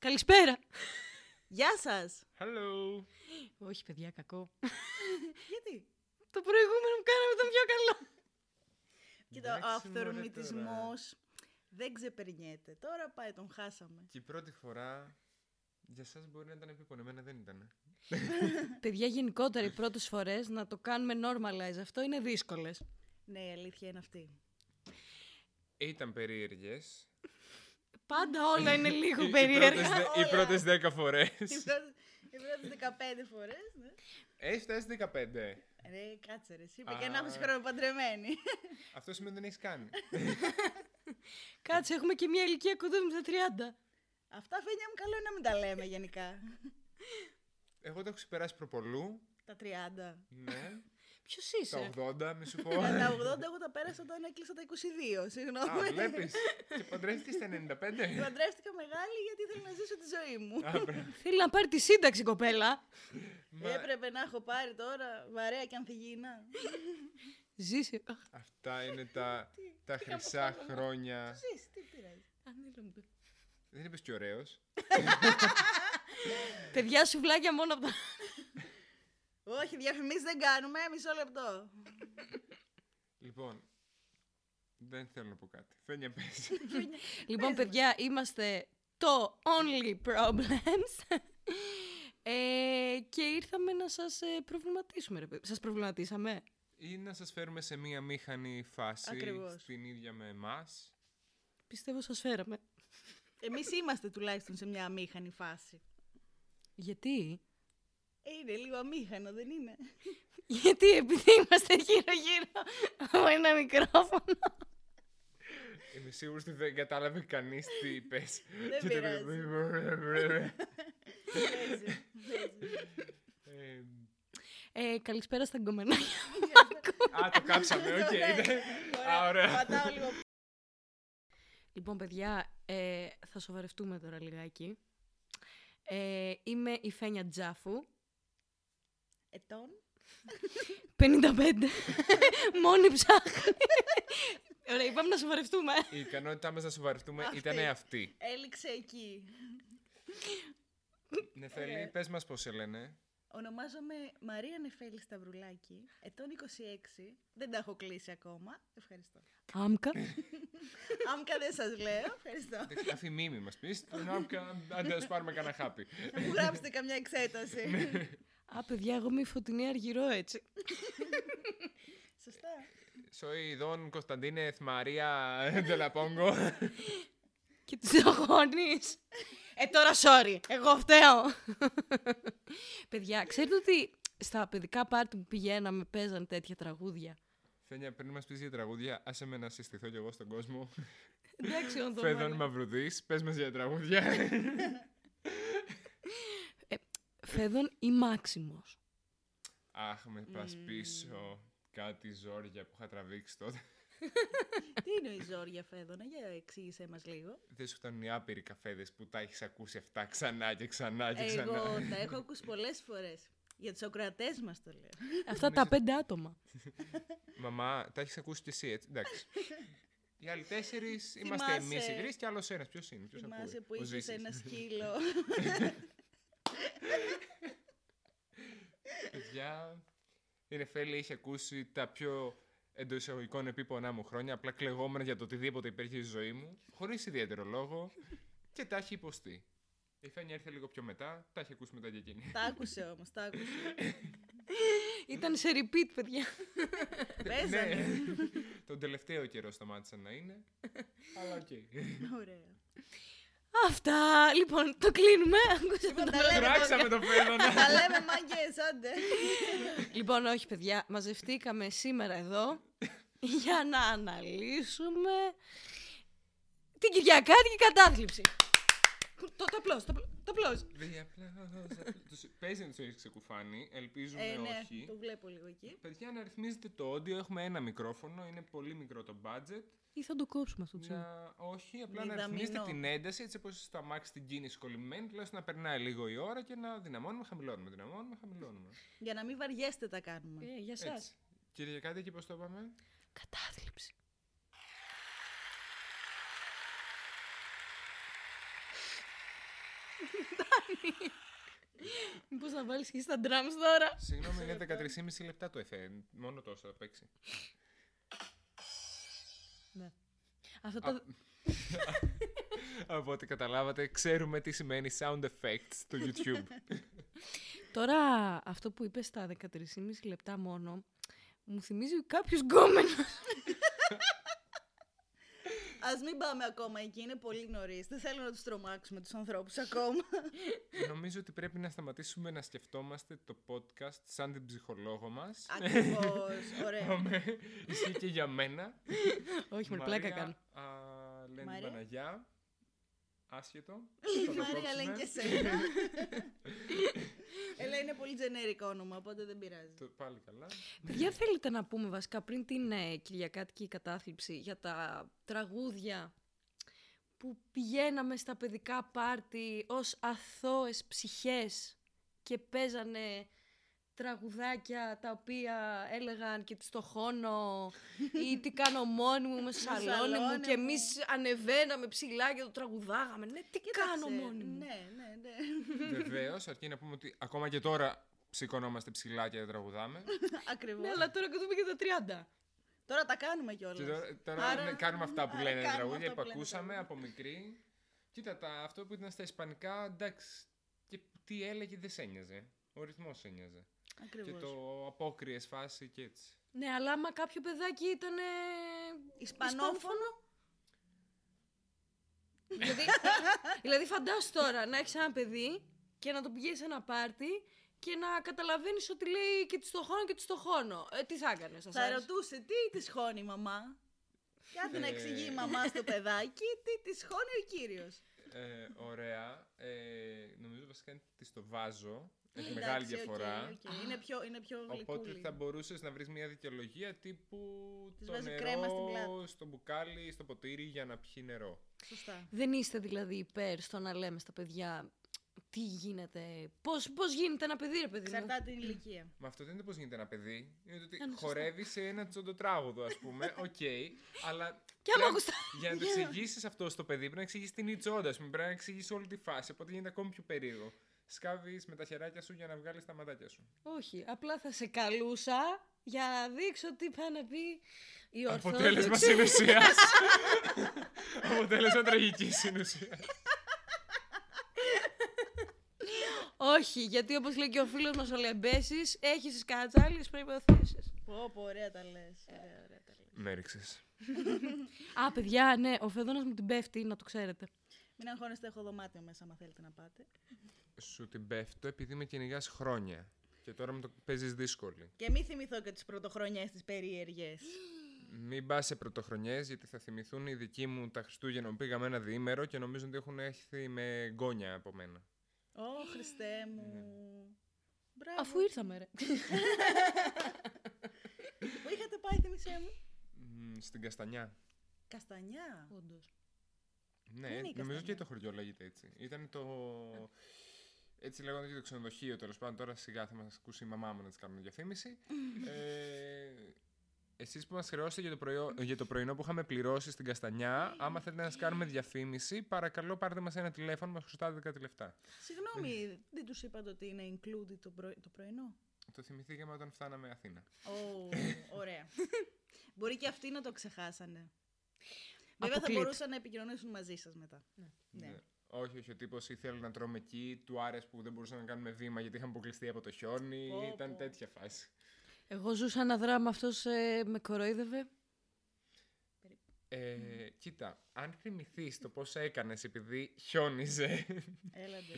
Καλησπέρα. Γεια σας. Hello. Όχι, παιδιά, κακό. Γιατί; Το προηγούμενο που κάναμε ήταν πιο καλό. Κοίτα, ο Εντάξει, μωρέ, αυθορμητισμός δεν ξεπερνιέται. Τώρα πάει, τον χάσαμε. Και η πρώτη φορά για σας μπορεί να ήταν επίπονο, εμένα δεν ήταν. παιδιά, γενικότερα οι πρώτες φορές να το κάνουμε normalize αυτό είναι δύσκολες. Ναι, η αλήθεια είναι αυτή. Ήταν περίεργες. Πάντα όλα είναι λίγο Οι- οι περίεργα. πρώτες δε- Οι Όλα. πρώτες 10 φορές. Οι πρώτες, οι πρώτες 15 φορές, ναι. Έχει φτάσεις 15. Ρε, κάτσε ρε, εσύ είπε Α. και 1,5 χρόνο παντρεμένη. Αυτό σημαίνει ότι δεν έχεις κάνει. Κάτσε, έχουμε και μια ηλικία κοντά με τα 30. Αυτά φαίνεται μου καλό είναι να μην τα λέμε γενικά. Εγώ το έχω ξεπεράσει προπολού. Τα 30. Ναι. Ποιος Τα είσαι. 80, μη σου πω. Ε, τα 80 εγώ τα πέρασα όταν έκλεισα τα 22, συγγνώμη. Α, βλέπεις. Και παντρεύτηκες στα 95. Παντρεύτηκα μεγάλη γιατί ήθελα να ζήσω τη ζωή μου. Α, μπράβο. Θέλει να πάρει τη σύνταξη, κοπέλα. Μα Έπρεπε να έχω πάρει τώρα βαρέα και ανθυγίνα. Ζήσει. Αχ, Αυτά είναι τα, τα χρυσά χρόνια. Ζεις, τι πειράζει. ανέλαμπε. Δεν είπες και ωραίος. Παιδιά, σουβλάκια μόνο από τα. Όχι, διαφημίσεις δεν κάνουμε, μισό λεπτό. Λοιπόν, δεν θέλω να πω κάτι. Φαίνια πες. λοιπόν, παιδιά, είμαστε το Only Problems. ε, και ήρθαμε να σας ε, προβληματίσουμε. Ρε. παιδί. Σας προβληματίσαμε; Ή να σας φέρουμε σε μία μήχανη φάση Ακριβώς. στην ίδια με εμάς. Πιστεύω σας φέραμε. Εμείς είμαστε τουλάχιστον σε μια αμήχανη φάση. Γιατί; Ε, είναι λίγο αμήχανο, δεν είναι; Γιατί επειδή είμαστε γύρω-γύρω από ένα μικρόφωνο. Είμαι σίγουρος ότι δεν κατάλαβε κανείς τι είπες. Δεν Και πειράζει. το- Παίζει, παίζει. Ε, Ε, καλησπέρα στα γκομενάκια. Α, το κάψαμε, οκ. Ωραία. ήταν- Α, ωραία. Πατάω λίγο. Λοιπόν, παιδιά, ε, θα σοβαρευτούμε τώρα λιγάκι. Ε, είμαι η Φένια Τζάφου, Ετών. 55. Μόνη ψάχνει. Ωραία, είπαμε να σοβαρευτούμε. Η ικανότητά μας να σοβαρευτούμε Αυτή. ήταν αυτή. Έληξε εκεί. Νεφέλη, Ωραία. πες μας πώς σε λένε. Ονομάζομαι Μαρία Νεφέλη Σταυρουλάκη, ετών 26. Δεν τα έχω κλείσει ακόμα. Ευχαριστώ. Άμκα. Άμκα δεν σας λέω. Ευχαριστώ. Δεν Αφή μίμη μας πεις. Νόμκα, Άντε, ας πάρουμε κανένα χάπι. Θα μου γράψετε καμιά εξέταση. Α, παιδιά, εγώ είμαι η Φωτεινή Αργυρό, έτσι. Σωστά. Soy Don Constantínez María de la Pongo. Και τους αγώνεις. Ε, τώρα sorry, εγώ φταίω. παιδιά, ξέρετε ότι στα παιδικά πάρτι που πηγαίναμε παίζαν τέτοια τραγούδια; Φένια, πριν μας πεις για τραγούδια, άσε με να συστηθώ κι εγώ στον κόσμο. Εντάξει, όντως. Φέδων Μαυρουδής, πες μας για τραγούδια. Φέδων ή Μάξιμος. Αχ, με πας πίσω κάτι ζόρια που είχα τραβήξει τότε. Τι είναι η Ζόρια Φέδωνα, για εξήγησέ μας λίγο. Δεν σου φτάνουν οι άπειροι καφέδες που τα έχεις ακούσει αυτά ξανά και ξανά και ξανά. Εγώ τα έχω ακούσει πολλές φορές. Για τους ακροατές μας το λέω. Αυτά τα πέντε άτομα. Μαμά, τα έχεις ακούσει κι εσύ, έτσι, εντάξει. Οι άλλοι τέσσερις είμαστε Θυμάσαι- εμείς οι τρεις και άλλος ένας. Ποιος είναι, ποιος Θυμάσαι ακούει; που Ο είχες Ζήσης. ένα σκύλο. Παιδιά, η Νεφέλη είχε ακούσει τα πιο εντός εισαγωγικών επίπονά μου χρόνια, απλά κλαιγόμουνα για το οτιδήποτε υπήρχε στη ζωή μου, χωρίς ιδιαίτερο λόγο και τα έχει υποστεί. Η Φένια ήρθε λίγο πιο μετά, τα έχει ακούσει μετά και εκείνη. τα άκουσε όμως, τα άκουσε. Ήταν σε repeat, παιδιά. Παίζανε. ναι, τον τελευταίο καιρό σταμάτησαν να είναι, αλλά οκ. Ωραία. Αυτά. Λοιπόν, το κλείνουμε. Ακούσατε Λοιπόν, το τα λέμε, Κράξαμε το Φαίδωνα. Τα λέμε μάγκες, άντε. Λοιπόν, όχι παιδιά, μαζευτήκαμε σήμερα εδώ για να αναλύσουμε την Κυριακάτικη κατάθλιψη. Το, το απλώς, το, απλ- το απλώς. Δι' απλά, τους- Παίζει να τους έχεις ξεκουφάνει, ελπίζουμε Ε, ναι, όχι. το βλέπω λίγο εκεί. Παιδιά, να ρυθμίζετε το όντιο. Έχουμε ένα μικρόφωνο, είναι πολύ μικρό το budget. Ή θα το κόψουμε αυτό το τσίμα. Να, όχι, απλά να Μηδαμινό. ρυθμίσετε την ένταση έτσι όπως στο αμάξι την κίνηση κολλημένη, τουλάχιστον να περνάει λίγο η ώρα και να δυναμώνουμε, χαμηλώνουμε, δυναμώνουμε, χαμηλώνουμε. Για να μην βαριέστε τα κάνουμε. Ε, για σας. Έτσι. Κύριε κάτι εκεί πώς το είπαμε. Κατάθλιψη. Μήπως να βάλεις και στα drums τώρα; Συγγνώμη, είναι 13,5 λεπτά το εφέ. Μόνο τόσο θα παίξει. Ναι. Αυτό το... Από ό,τι καταλάβατε, ξέρουμε τι σημαίνει sound effects στο YouTube. Τώρα αυτό που είπες στα 13,5 λεπτά μόνο, μου θυμίζει κάποιος γκόμενος. Α μην πάμε ακόμα εκεί, είναι πολύ νωρί. Δεν θέλω να τους τρομάξουμε τους ανθρώπους ακόμα. Νομίζω ότι πρέπει να σταματήσουμε να σκεφτόμαστε το podcast σαν την ψυχολόγο μας. Ακριβώς. Ωραία. Πάμε. Ισχύει και για μένα. Όχι, με Μαρία, πλάκα κάνω. α, λένε Μαρία. Παναγιά. Άσχετο. Η Θα το Μαρία λένε και κόψουμε. εσένα. Έλα, είναι πολύ generic όνομα, οπότε δεν πειράζει. Το- Πάλι καλά. Παιδιά, θέλετε να πούμε βασικά πριν την ε, Κυριακάτικη κατάθλιψη για τα τραγούδια που πηγαίναμε στα παιδικά πάρτι ως αθώες ψυχές και παίζανε τραγουδάκια τα οποία έλεγαν και στο χώνο ή τι κάνω μόνη μου με στο Στο σαλόνι μου σαλόνι και μου. εμείς ανεβαίναμε ψηλά και το τραγουδάγαμε. Ναι, τι κάνω Κοίταξε, μόνη μου. Ναι, ναι, ναι. Βεβαίως, αρκεί να πούμε ότι ακόμα και τώρα σηκωνόμαστε ψηλά και τραγουδάμε. Ακριβώς. Ναι, αλλά τώρα κοντούμε και τα 30. Τώρα τα κάνουμε και κιόλα. τώρα, τώρα Άρα- ναι, κάνουμε αυτά που άρα λένε τα κάνουμε τραγούδια αυτά που που λένε τα ακούσαμε τραγούδια. από μικρή. Κοίτα, τα, αυτό που ήταν στα ισπανικά, εντάξει. Και τι έλεγε δεν σε ένοιαζε. Ο ρυθμός σε ένοιαζε. Και Ακριβώς. το Απόκριες φάση και έτσι. Ναι, αλλά άμα κάποιο παιδάκι ήταν. Ισπανόφωνο; δηλαδή, δηλαδή, φαντάσου τώρα να έχεις ένα παιδί και να το πηγαίνεις σε ένα πάρτι και να καταλαβαίνεις ότι λέει και της στο χώνω και της στο χώνω. Ε, τι θα έκανες, σα Θα ρωτούσε τι της χώνει η μαμά; Κάθε να Ε. εξηγεί η μαμά στο παιδάκι τι της χώνει ο κύριος; Ε, ωραία. Ε, νομίζω βασικά είναι ότι στο βάζω. Έχει Εντάξει, μεγάλη οκ, διαφορά. οκ. Είναι πιο, είναι πιο Οπότε γλυκούλη. θα μπορούσες να βρεις μια δικαιολογία τύπου Της το βάζεις νερό κρέμα στην πλάτη. στο μπουκάλι, στο ποτήρι για να πιει νερό. Σωστά. Δεν είστε δηλαδή υπέρ στο να λέμε στα παιδιά τι γίνεται, πώς, πώς γίνεται ένα παιδί, ρε παιδί μου; Εξαρτάται την ηλικία. Μα αυτό δεν είναι πώς γίνεται ένα παιδί. Είναι ότι Α, ναι, σωστά. χορεύει σε ένα τσοντοτράγουδο, ας πούμε. Οκ. αλλά. Και άμα για- γουστά- Για να το εξηγήσεις αυτό στο παιδί, πρέπει να εξηγήσεις την τσόντα, ας πούμε. Πρέπει να εξηγήσεις όλη τη φάση. Οπότε γίνεται ακόμη πιο περίεργο. Σκάβεις με τα χεράκια σου για να βγάλεις τα ματάκια σου. Όχι, απλά θα σε καλούσα για να δείξω τι πάει να πει η Αποτέλεσμα Ορθόδοξη. συνουσίας. Αποτέλεσμα τραγικής συνουσίας. Όχι, γιατί όπως λέει και ο φίλος μας ο Λεμπέσης, έχεις τις κατάλληλες προϋποθέσεις. Πω, πω, ωραία τα λες. Ωραία, ωραία τα λες. Με έριξες. Α, παιδιά, ναι, ο Φεδόνας μου την πέφτει, να το ξέρετε. Μην αγχώνεστε, έχω δωμάτιο μέσα, άμα θέλετε να πάτε. Σου την πέφτω επειδή με κυνηγάς χρόνια. Και τώρα με το παίζεις δύσκολη. Και μην θυμηθώ και τις πρωτοχρονιές τις περίεργες. Μην πας σε πρωτοχρονιές, γιατί θα θυμηθούν οι δικοί μου τα Χριστούγεννα που πήγαμε ένα διήμερο και νομίζω ότι έχουν έρθει με γκόνια από μένα. Ω, Χριστέ μου. Μπράβο. Αφού ήρθαμε, ρε. Πού είχατε πάει, θυμισέ μου; Μ, Στην Καστανιά. Καστανιά. Όντως. Ναι, είναι η νομίζω Καστανιά; και το χωριό λέγεται έτσι. Ήταν το. Έτσι λέγονταν και το ξενοδοχείο τέλος πάντων. Τώρα σιγά θα μας ακούσει η μαμά μου να της κάνουμε διαφήμιση. ε, εσείς που μας χρεώσετε για το, πρωιό, για το πρωινό που είχαμε πληρώσει στην Καστανιά, άμα θέλετε να σας κάνουμε διαφήμιση, παρακαλώ πάρτε μας ένα τηλέφωνο, μας χρωστάτε κάτι λεφτά. Συγγνώμη, δεν τους είπατε ότι είναι included το, πρωι- το πρωινό; Το θυμηθήκαμε όταν φτάναμε Αθήνα. Ω, ωραία. Μπορεί και αυτοί να το ξεχάσανε. Βέβαια θα Αποκλείται. μπορούσαν να επικοινωνήσουν μαζί σας μετά. Ναι. Ναι. Όχι, όχι, ο τύπος ήθελε να τρώμε εκεί, του άρεσε που δεν μπορούσαμε να κάνουμε βήμα γιατί είχαμε αποκλειστεί από το χιόνι. Πω, Ήταν πω. τέτοια φάση. Εγώ ζούσα ένα δράμα, αυτός ε, με κοροϊδεύε. Ε, κοίτα, αν θυμηθείς το πώς έκανες επειδή χιόνιζε. Έλα ντε.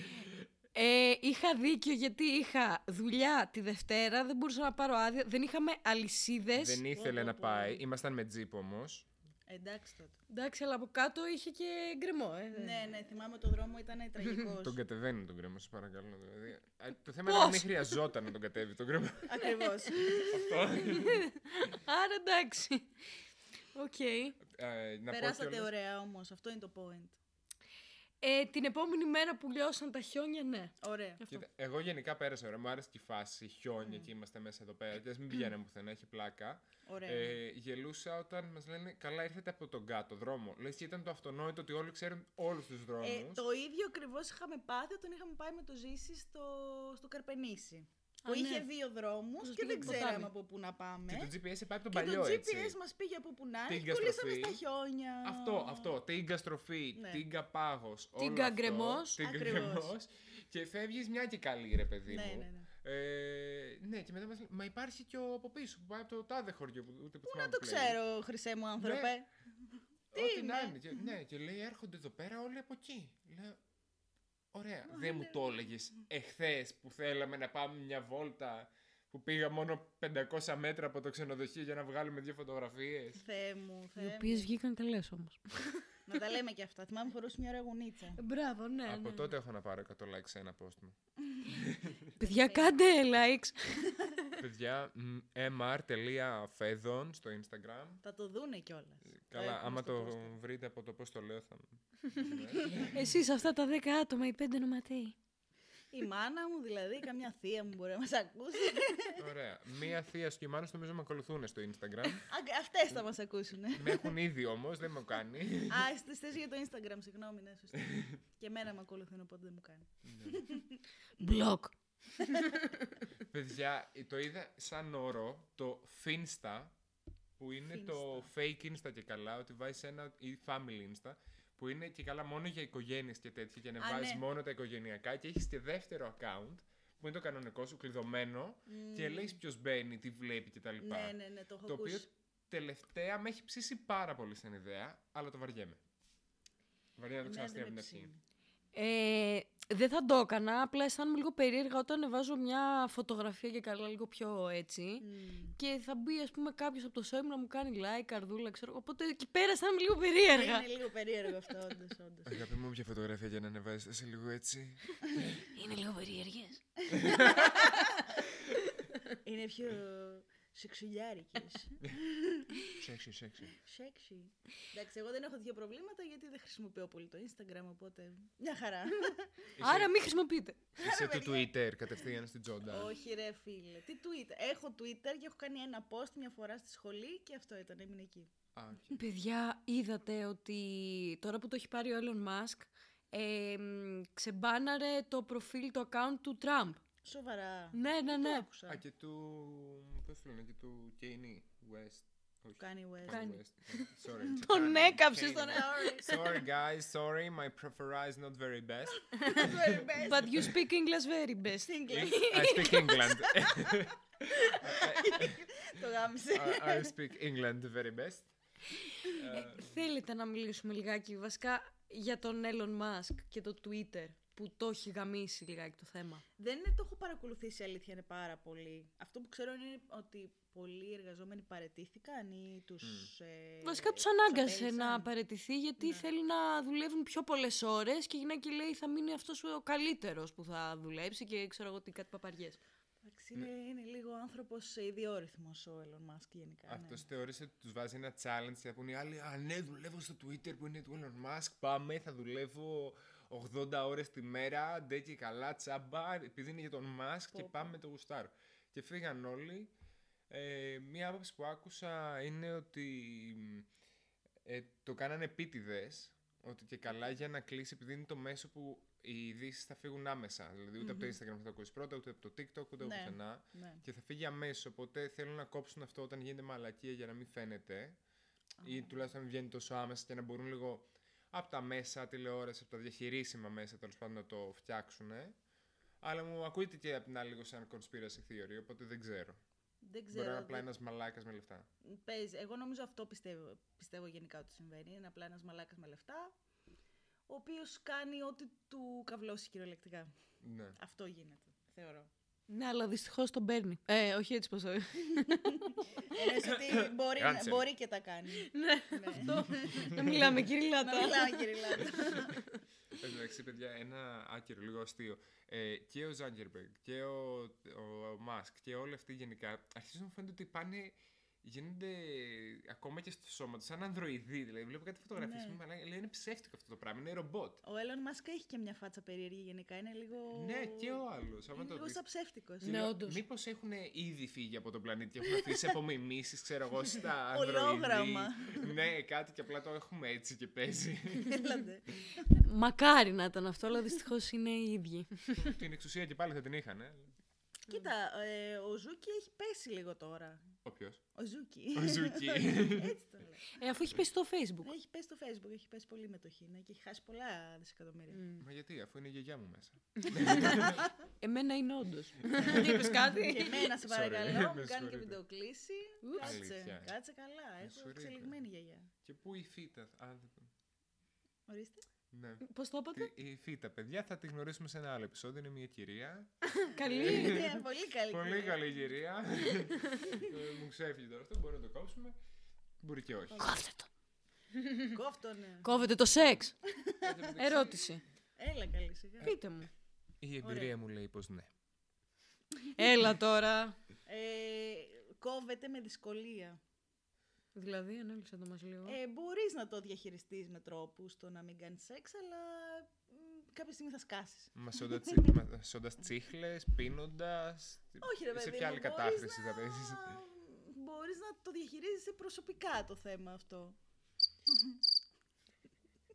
Ε, είχα δίκιο γιατί είχα δουλειά τη Δευτέρα, δεν μπορούσα να πάρω άδεια, δεν είχαμε αλυσίδες. δεν ήθελε πω, να πω. πάει. Ήμασταν με τζιπ όμως. Εντάξει τότε. Εντάξει, αλλά από κάτω είχε και γκρεμό, ε. Ναι, ναι, θυμάμαι το δρόμο ήταν τραγικός. Τον κατεβαίνει τον γκρεμό, σα παρακαλώ. Δηλαδή. Ε, Το θέμα είναι να μην χρειαζόταν να τον κατέβει τον γκρεμό. Ακριβώς. Αυτό. Άρα εντάξει. Οκ. Ε, να πω Περάσατε κιόλας- ωραία όμως, αυτό είναι το point. Ε, την επόμενη μέρα που λιώσαν τα χιόνια, ναι. Ωραία. Αυτό. Κοίτα, εγώ γενικά πέρασα ωραία. Μου άρεσε και η φάση, χιόνια και είμαστε μέσα εδώ πέρα. Και ας μην πηγαίνουμε πουθενά, έχει πλάκα. Ωραία. Ε, γελούσα όταν μας λένε Καλά, ήρθατε από τον κάτω δρόμο. Λες και ήταν το αυτονόητο ότι όλοι ξέρουν όλους τους δρόμους. Ε, το ίδιο ακριβώς είχαμε πάθει όταν είχαμε πάει με το Ζήση στο, στο Καρπενήσι. Α, Που ναι. είχε δύο δρόμους Που σας και πήγε δεν ποτάμι. ξέραμε από πού να πάμε. Και το GPS πάει από τον Και παλιό το έτσι. GPS μας πήγε από πού να είναι. Τίγκα και Κολλήσαμε στροφή. στα χιόνια. Αυτό, αυτό. Τίγκα στροφή, Ναι. τίγκα πάγος. Τίγκα γκρεμός. Τίγκα Ακριβώς. γκρεμός. Και φεύγεις μια και καλή, ρε παιδί Ναι, μου. ναι, ναι. Ε, ναι, και μετά μας λέει, Μα υπάρχει και ο από πίσω που πάει από το τάδε χωριό που ούτε που Πού να το ξέρω, χρυσέ μου άνθρωπε; Τι Ό,τι να είναι; είναι. Και, ναι, και λέει έρχονται εδώ πέρα όλοι από εκεί. Λέω, ωραία, δεν μου το έλεγες εχθές που θέλαμε να πάμε μια βόλτα που πήγα μόνο 500 μέτρα από το ξενοδοχείο για να βγάλουμε δύο φωτογραφίες; Θεέ μου, Οι Θεέ μου. οποίε βγήκαν καλές όμως. Να τα λέμε και αυτά. Θυμάμαι φορούσε μια ωραία γουνίτσα. Μπράβο, ναι. Από ναι. τότε έχω να πάρω 100 likes σε ένα post μου. Παιδιά, κάντε likes. Παιδιά, μ, mr.fedon στο Instagram. Θα το δούνε κιόλας. Καλά, άμα το βρείτε από το πώς το λέω θα... Εσείς αυτά τα 10 άτομα, οι πέντε νοματέοι. Η μάνα μου, δηλαδή, καμιά θεία μου μπορεί να μας ακούσει. Ωραία. Μία θεία και η μάνα νομίζω με ακολουθούν στο Instagram. Αυτές θα μας ακούσουν. με έχουν ήδη όμως, δεν με έχουν κάνει. Α, στι θέσει για το Instagram, συγγνώμη, ναι, σωστά. και εμένα με ακολουθούν, οπότε δεν μου κάνει. Μπλοκ. Παιδιά, το είδα σαν όρο το Finsta, που είναι το fake Insta και καλά, ότι βάζεις ένα ή family Insta, που είναι και καλά μόνο για οικογένειες και τέτοια, και ανεβάζεις ναι. μόνο τα οικογενειακά και έχεις και δεύτερο account, που είναι το κανονικό σου, κλειδωμένο, και λέει ποιος μπαίνει, τι βλέπει κτλ. Ναι, ναι, ναι, το έχω Το οποίο ακούσει. τελευταία με έχει ψήσει πάρα πολύ στην ιδέα, αλλά το βαριέμαι. Βαριέμαι να το Εμένα ξαναστεί δεν από με την αρχή. Ψήνει. Ε, δεν θα το έκανα, απλά αισθάνομαι λίγο περίεργα όταν βάζω μια φωτογραφία και καλά λίγο πιο έτσι. Μμμ. Και θα μπει, ας πούμε, κάποιος από το σώμα να μου κάνει like, καρδούλα, ξέρω. Οπότε εκεί πέρα αισθάνομαι λίγο περίεργα. Είναι λίγο περίεργο αυτό, όντως. όντως. Αγάπη μου, ποια φωτογραφία για να ανεβάζεις σε λίγο έτσι. Είναι λίγο περίεργες. Είναι πιο σεξουλιάρικε. Σεξι, σεξι. Σεξι. Εντάξει, εγώ δεν έχω δύο προβλήματα γιατί δεν χρησιμοποιώ πολύ το Instagram, οπότε μια χαρά. Άρα μην χρησιμοποιείτε. Είσαι του Twitter κατευθείαν στην τζόντα. Όχι ρε φίλε. Τι Twitter; Έχω Twitter και έχω κάνει ένα post μια φορά στη σχολή και αυτό ήταν, έμεινε εκεί. Α, οκ. Παιδιά, είδατε ότι τώρα που το έχει πάρει ο Elon Musk, ε, μ, ξεμπάναρε το προφίλ, το account του Τραμπ. Σοβαρά. Ναι, ναι, Το ναι. άκουσα. Α, και του. Πώς το λένε, και του Kanye West. Όχι. Kanye West. Kanye. West. Sorry. Τον Kanye. έκαψες Kanye. τον Sorry. Sorry, guys. Sorry, my preference is not very best. Very best. But you speak English very best. English. I speak England. Το γάμισε. I, I speak England very best. Ε, θέλετε να μιλήσουμε λιγάκι βασικά για τον Elon Musk και το Twitter που το έχει γαμίσει λιγάκι το θέμα. Δεν είναι, το έχω παρακολουθήσει, η αλήθεια είναι πάρα πολύ. Αυτό που ξέρω είναι ότι πολλοί εργαζόμενοι παρετήθηκαν ή τους... Ε, Βασικά τους ανάγκασε απέλυσαν. να παραιτηθεί γιατί Ναι. θέλει να δουλεύουν πιο πολλές ώρες και η γυναίκα λέει θα μείνει αυτός ο καλύτερος που θα δουλέψει και ξέρω εγώ τι κάτι παπαριές. Εντάξει, είναι, είναι λίγο άνθρωπος ιδιόρυθμος ο Elon Musk γενικά. ναι. Αυτός θεώρησε ότι τους βάζει ένα challenge και θα πούνε οι άλλοι Α, ναι, δουλεύω στο Twitter που είναι του Elon Musk. Πάμε, θα δουλεύω 80 ώρες τη μέρα. Ντε και καλά, τσάμπα. Επειδή είναι για τον Musk και πω. πάμε το γουστάρ. Και φύγαν όλοι. Ε, μία άποψη που άκουσα είναι ότι ε, το κάνανε επίτηδες. Ότι και καλά για να κλείσει, επειδή είναι το μέσο που οι ειδήσεις θα φύγουν άμεσα. Δηλαδή, ούτε από το Instagram θα το ακούσεις πρώτα, ούτε από το TikTok, ούτε Ναι. πουθενά Ναι. και θα φύγει αμέσως. Οπότε θέλουν να κόψουν αυτό όταν γίνεται μαλακία για να μην φαίνεται. Ή τουλάχιστον να μην βγαίνει τόσο άμεσα και να μπορούν λίγο από τα μέσα τηλεόρασης, από τα διαχειρίσιμα μέσα τέλος πάντων να το φτιάξουν. Αλλά μου ακούγεται και από την άλλη λίγο σαν conspiracy theory, οπότε δεν ξέρω. Δεν Μπορεί να ξέρω. είναι απλά δεν- ένας μαλάκας με λεφτά. Παίζει. Εγώ νομίζω αυτό πιστεύω, πιστεύω γενικά ότι συμβαίνει. Είναι απλά ένας μαλάκας με λεφτά, ο οποίος κάνει ό,τι του καυλώσει κυριολεκτικά. Ναι. Αυτό γίνεται, θεωρώ. Ναι, αλλά δυστυχώς τον παίρνει. Ε, όχι έτσι πως το... Εννοείς ότι μπορεί, Cancel. μπορεί και τα κάνει. ναι, Ναι. αυτό. Να μιλάμε Να κυριλάτα. μιλάμε κυριλάτα. Εντάξει, παιδιά, ένα άκυρο, λίγο αστείο. Ε, και ο Ζάγκερμπεργκ και ο, ο Μάσκ και όλοι αυτοί γενικά αρχίζουν να μου φαίνεται ότι πάνε γίνονται ακόμα και στο σώμα του σαν ανδροειδή. Δηλαδή, βλέπω κάτι φωτογραφίες Ναι. μου, αλλά λέει είναι ψεύτικο αυτό το πράγμα, είναι ρομπότ. Ο Elon Musk έχει και μια φάτσα περίεργη γενικά. Είναι λίγο. Ναι, και ο άλλος. Είναι λίγο σαν ψεύτικος. Ναι, όντως. Μήπως έχουν ήδη φύγει από τον πλανήτη και έχουν αφήσει απομιμήσεις, ξέρω εγώ, στα Ολόγραμμα. ανδροειδή. ναι, κάτι και απλά το έχουμε έτσι και παίζει. Έλα ντε. Μακάρι να ήταν αυτό, αλλά δυστυχώς είναι οι ίδιοι. την εξουσία και πάλι θα την είχαν. Ε. Κοίτα, ε, ο Ζούκι έχει πέσει λίγο τώρα. Όποιος. Ο Ζούκι. Ο Ζούκι. Έτσι τον λέω. Ε, αφού έχει πέσει στο Facebook. Έχει πέσει στο Facebook, έχει πέσει πολύ μετοχή ναι, και έχει χάσει πολλά δισεκατομμύρια. Μα γιατί, αφού είναι η γιαγιά μου μέσα. Εμένα είναι όντως. Είπε κάτι. Και εμένα, σε Sorry, παρακαλώ, με μου κάνει και συγχωρείτε. βιντεοκλήση. Κάτσε, Αλήθεια. κάτσε καλά. Έχω συγχωρείτε. εξελιγμένη γιαγιά. και πού η φύτα. Α, δεν το- Ορίστε. Ναι. Πώς το είπατε; Τι- Η φύτα, παιδιά, θα τη γνωρίσουμε σε ένα άλλο επεισόδιο. Είναι μια κυρία. Καλή. Είναι πολύ καλή. Πολύ κυρία. καλή κυρία. Ε, Μου ξέφυγε τώρα αυτό. Μπορεί να το κόψουμε. Μπορεί και όχι. Κόβετε το. Κόφτονε. Κόβετε το σεξ. Εν τω μεταξύ, Ερώτηση. Έλα καλή σιγά. Πείτε μου. Η εμπειρία μου λέει πως ναι. Έλα τώρα. Ε, κόβεται με δυσκολία. Δηλαδή, ανέληξε το μας λίγο. Ε, μπορείς να το διαχειριστείς με τρόπους το να μην κάνεις σεξ, αλλά μ, κάποια στιγμή θα σκάσεις. Μασώντα τσι- μασώντας τσίχλες, πίνοντας. Όχι ρε παιδί Σε μου, ποια άλλη μπορείς κατάχρηση να... θα παίζεις; Μπορείς να το διαχειρίζεσαι προσωπικά το θέμα αυτό.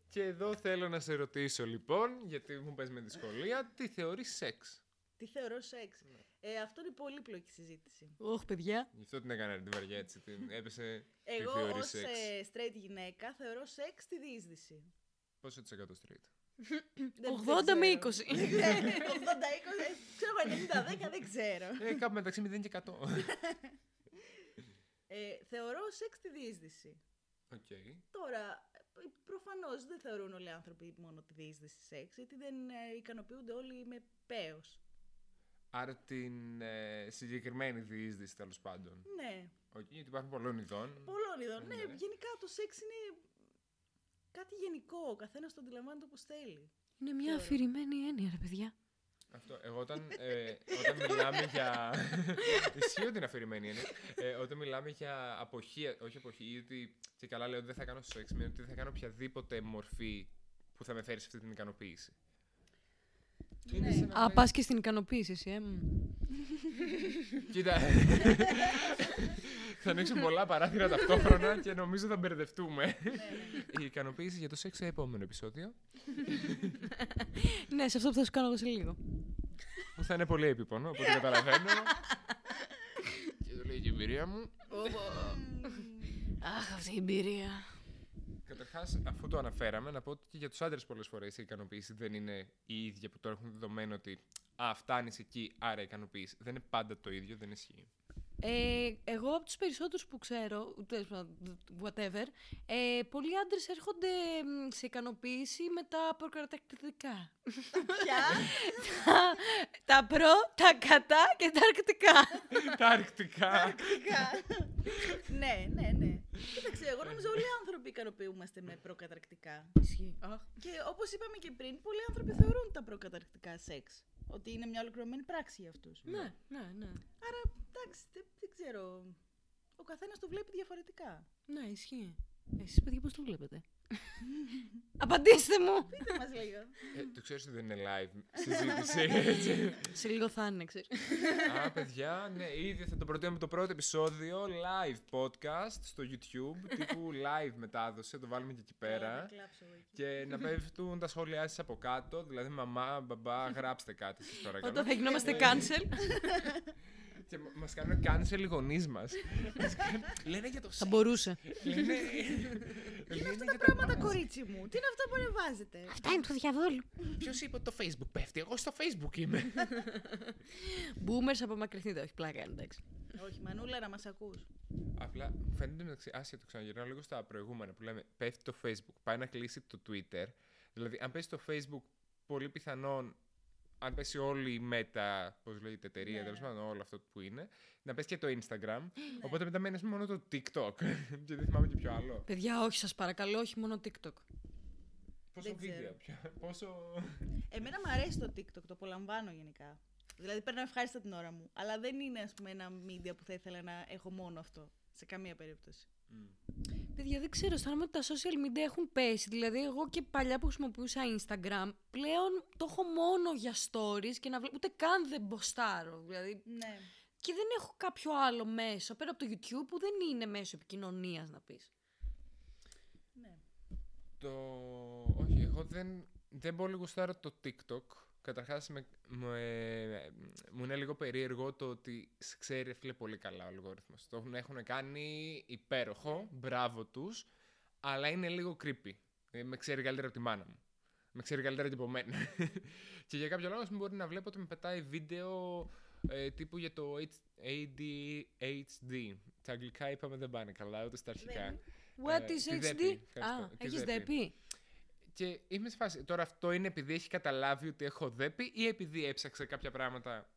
Και εδώ θέλω να σε ρωτήσω λοιπόν, γιατί μου πες με δυσκολία, τι θεωρείς σεξ; Τι θεωρώ σεξ; Ναι. Ε, αυτό είναι πολύπλοκη συζήτηση. Όχ, παιδιά. Γι' αυτό την έκανα την βαριά έτσι. Την έπεσε. Εγώ τι θεωρείς ως σεξ. ε, straight γυναίκα θεωρώ σεξ τη διείσδυση. Πόσο της εκατό straight; Δεν- 80 δεν με ξέρω. 20. Δεν ξέρω, 80-20, ε, ξέρω εγώ 90-10 δεν ξέρω. Ε, κάπου μεταξύ 0 και 100. Ε, θεωρώ σεξ τη διείσδυση. Οκ. Τώρα, ε, προφανώς δεν θεωρούν όλοι οι άνθρωποι μόνο τη διείσδυση σεξ, γιατί δεν ε, ικανοποιούνται όλοι με πέος. Άρα την ε, συγκεκριμένη διείσδυση τέλος πάντων. Ναι, Οκ, γιατί υπάρχουν πολλών ειδών. πολλών ειδών. Ναι, Ναι. γενικά το σεξ είναι κάτι γενικό. Ο καθένας το αντιλαμβάνεται όπως θέλει. Είναι μια Θεωρώ. αφηρημένη έννοια, ρε παιδιά. Αυτό. Εγώ όταν, ε, όταν μιλάμε για. Ισχύει ότι είναι αφηρημένη είναι. Ε, όταν μιλάμε για αποχή, όχι αποχή, γιατί και καλά λέω ότι δεν θα κάνω σεξ, σημαίνει ότι δεν θα κάνω οποιαδήποτε μορφή που θα με φέρει σε αυτή την ικανοποίηση. Είναι σαν να Α, λες- πας και στην ικανοποίηση, εσύ, ε. μ. Κοίτα. θα ανοίξω πολλά παράθυρα ταυτόχρονα και νομίζω θα μπερδευτούμε. Η ικανοποίηση για το σεξ σε επόμενο επεισόδιο. Ναι, σε αυτό που θα σου κάνω εγώ σε λίγο. Που θα είναι πολύ επίπονο, από ό,τι καταλαβαίνω. και το λέει και η εμπειρία μου. Αχ, αυτή η εμπειρία. Καταρχάς, αφού το αναφέραμε, να πω ότι και για τους άντρες πολλές φορές η ικανοποίηση δεν είναι η ίδια που το έχουν δεδομένο ότι Α, φτάνεις εκεί, άρα ικανοποίηση. Δεν είναι πάντα το ίδιο, δεν ισχύει. Ε, εγώ από τους περισσότερους που ξέρω, τέλος πάντων, whatever, ε, πολλοί άντρες έρχονται μ, σε ικανοποίηση με τα προκατακτητικά. Ποια; τα, τα προ, τα κατά και τα αρκτικά. Τα αρκτικά. Πρακτικά. ναι, ναι, ναι. Κοίταξε, εγώ νομίζω όλοι οι άνθρωποι ικανοποιούμαστε με προκαταρκτικά. Ισχύει. Και όπως είπαμε και πριν, πολλοί άνθρωποι θεωρούν τα προκαταρκτικά σεξ. Ότι είναι μια ολοκληρωμένη πράξη για αυτούς. Ναι, ναι, ναι. Άρα, εντάξει, δεν, δεν ξέρω. Ο καθένας το βλέπει διαφορετικά. Ναι, ισχύει. Εσείς παιδιά πώς το βλέπετε; Απαντήστε μου! Πείτε μας λίγο. Ε, το ξέρεις ότι δεν είναι live συζήτηση, έτσι. σε λίγο θα είναι, ξέρεις. Α, παιδιά, ναι, ήδη θα το προτείνουμε το πρώτο επεισόδιο live podcast στο YouTube, τύπου live μετάδοση, θα το βάλουμε και εκεί Καλά, πέρα. να κλάψω εγώ εκεί. Και να πέφτουν τα σχόλιά σας από κάτω, δηλαδή μαμά, μπαμπά, γράψτε κάτι σας παρακαλώ. Όταν θα γινόμαστε Ε, cancel, Και μα- μας κάνουν cancel οι γονείς μας. Μας κάνουν- Λένε για το θα σεξ. μπορούσε. Λένε... Λένε για τα Πράγματα, κορίτσι μου. Τι είναι αυτά που ανεβάζετε; Αυτά είναι του διαβόλου. Ποιος είπε ότι το facebook πέφτει, εγώ στο facebook είμαι. Boomers απομακρυνθείτε, όχι πλάκα, είναι, εντάξει. Όχι, Μανούλα, να μας ακούς. Απλά μου φαίνεται μεταξύ. Άσια το ξαναγυρνάω λίγο στα προηγούμενα που λέμε πέφτει το Facebook, πάει να κλείσει το Twitter. Δηλαδή, αν πέσει το Facebook, πολύ πιθανόν, αν πέσει όλη η Meta, πώς λέγεται εταιρεία, Ναι. τέλος πάντων, όλο αυτό που είναι, να πέσει και το Instagram. Οπότε μετά μένεις ας πούμε, μόνο το TikTok. και δεν θυμάμαι και ποιο άλλο. Παιδιά, όχι, σας παρακαλώ, όχι μόνο TikTok. Πόσο ξέρω. βίντεο πια. Πόσο. Εμένα μου αρέσει το TikTok, το απολαμβάνω γενικά. Δηλαδή παίρνω ευχάριστα την ώρα μου. Αλλά δεν είναι ας πούμε, ένα media που θα ήθελα να έχω μόνο αυτό Σε καμία περίπτωση. Παιδιά, δεν ξέρω, αισθάνομαι ότι τα social media έχουν πέσει. Δηλαδή, εγώ και παλιά που χρησιμοποιούσα Instagram, πλέον το έχω μόνο για stories και να βλέπω. Ούτε καν δεν μποστάρω. Δηλαδή, Ναι. και δεν έχω κάποιο άλλο μέσο πέρα από το YouTube που δεν είναι μέσο επικοινωνίας, να πεις. ναι. Το... Όχι, εγώ δεν, δεν πολύ γουστάρω το TikTok. Καταρχάς, με, με- μου είναι λίγο περίεργο το ότι σε ξέρει, φίλε, πολύ καλά ο αλγόριθμος. Το έχουν, έχουν κάνει υπέροχο, μπράβο τους, αλλά είναι λίγο creepy. Ε, Με ξέρει καλύτερα από τη μάνα μου. Με ξέρει καλύτερα και από μένα. και για κάποιο λόγο, ας πούμε, μπορεί να βλέπω ότι με πετάει βίντεο ε, τύπου για το H- ADHD. Τα αγγλικά είπαμε δεν πάνε καλά, ούτε στα αρχικά. What Ε, is τη HD? ΔΕΠΗ, ευχαριστώ, Α, τη έχεις ΔΕΠΗ. δεπεί. Και είμαι σε φάση. Τώρα αυτό είναι επειδή έχει καταλάβει ότι έχω δέπη ή επειδή έψαξε κάποια πράγματα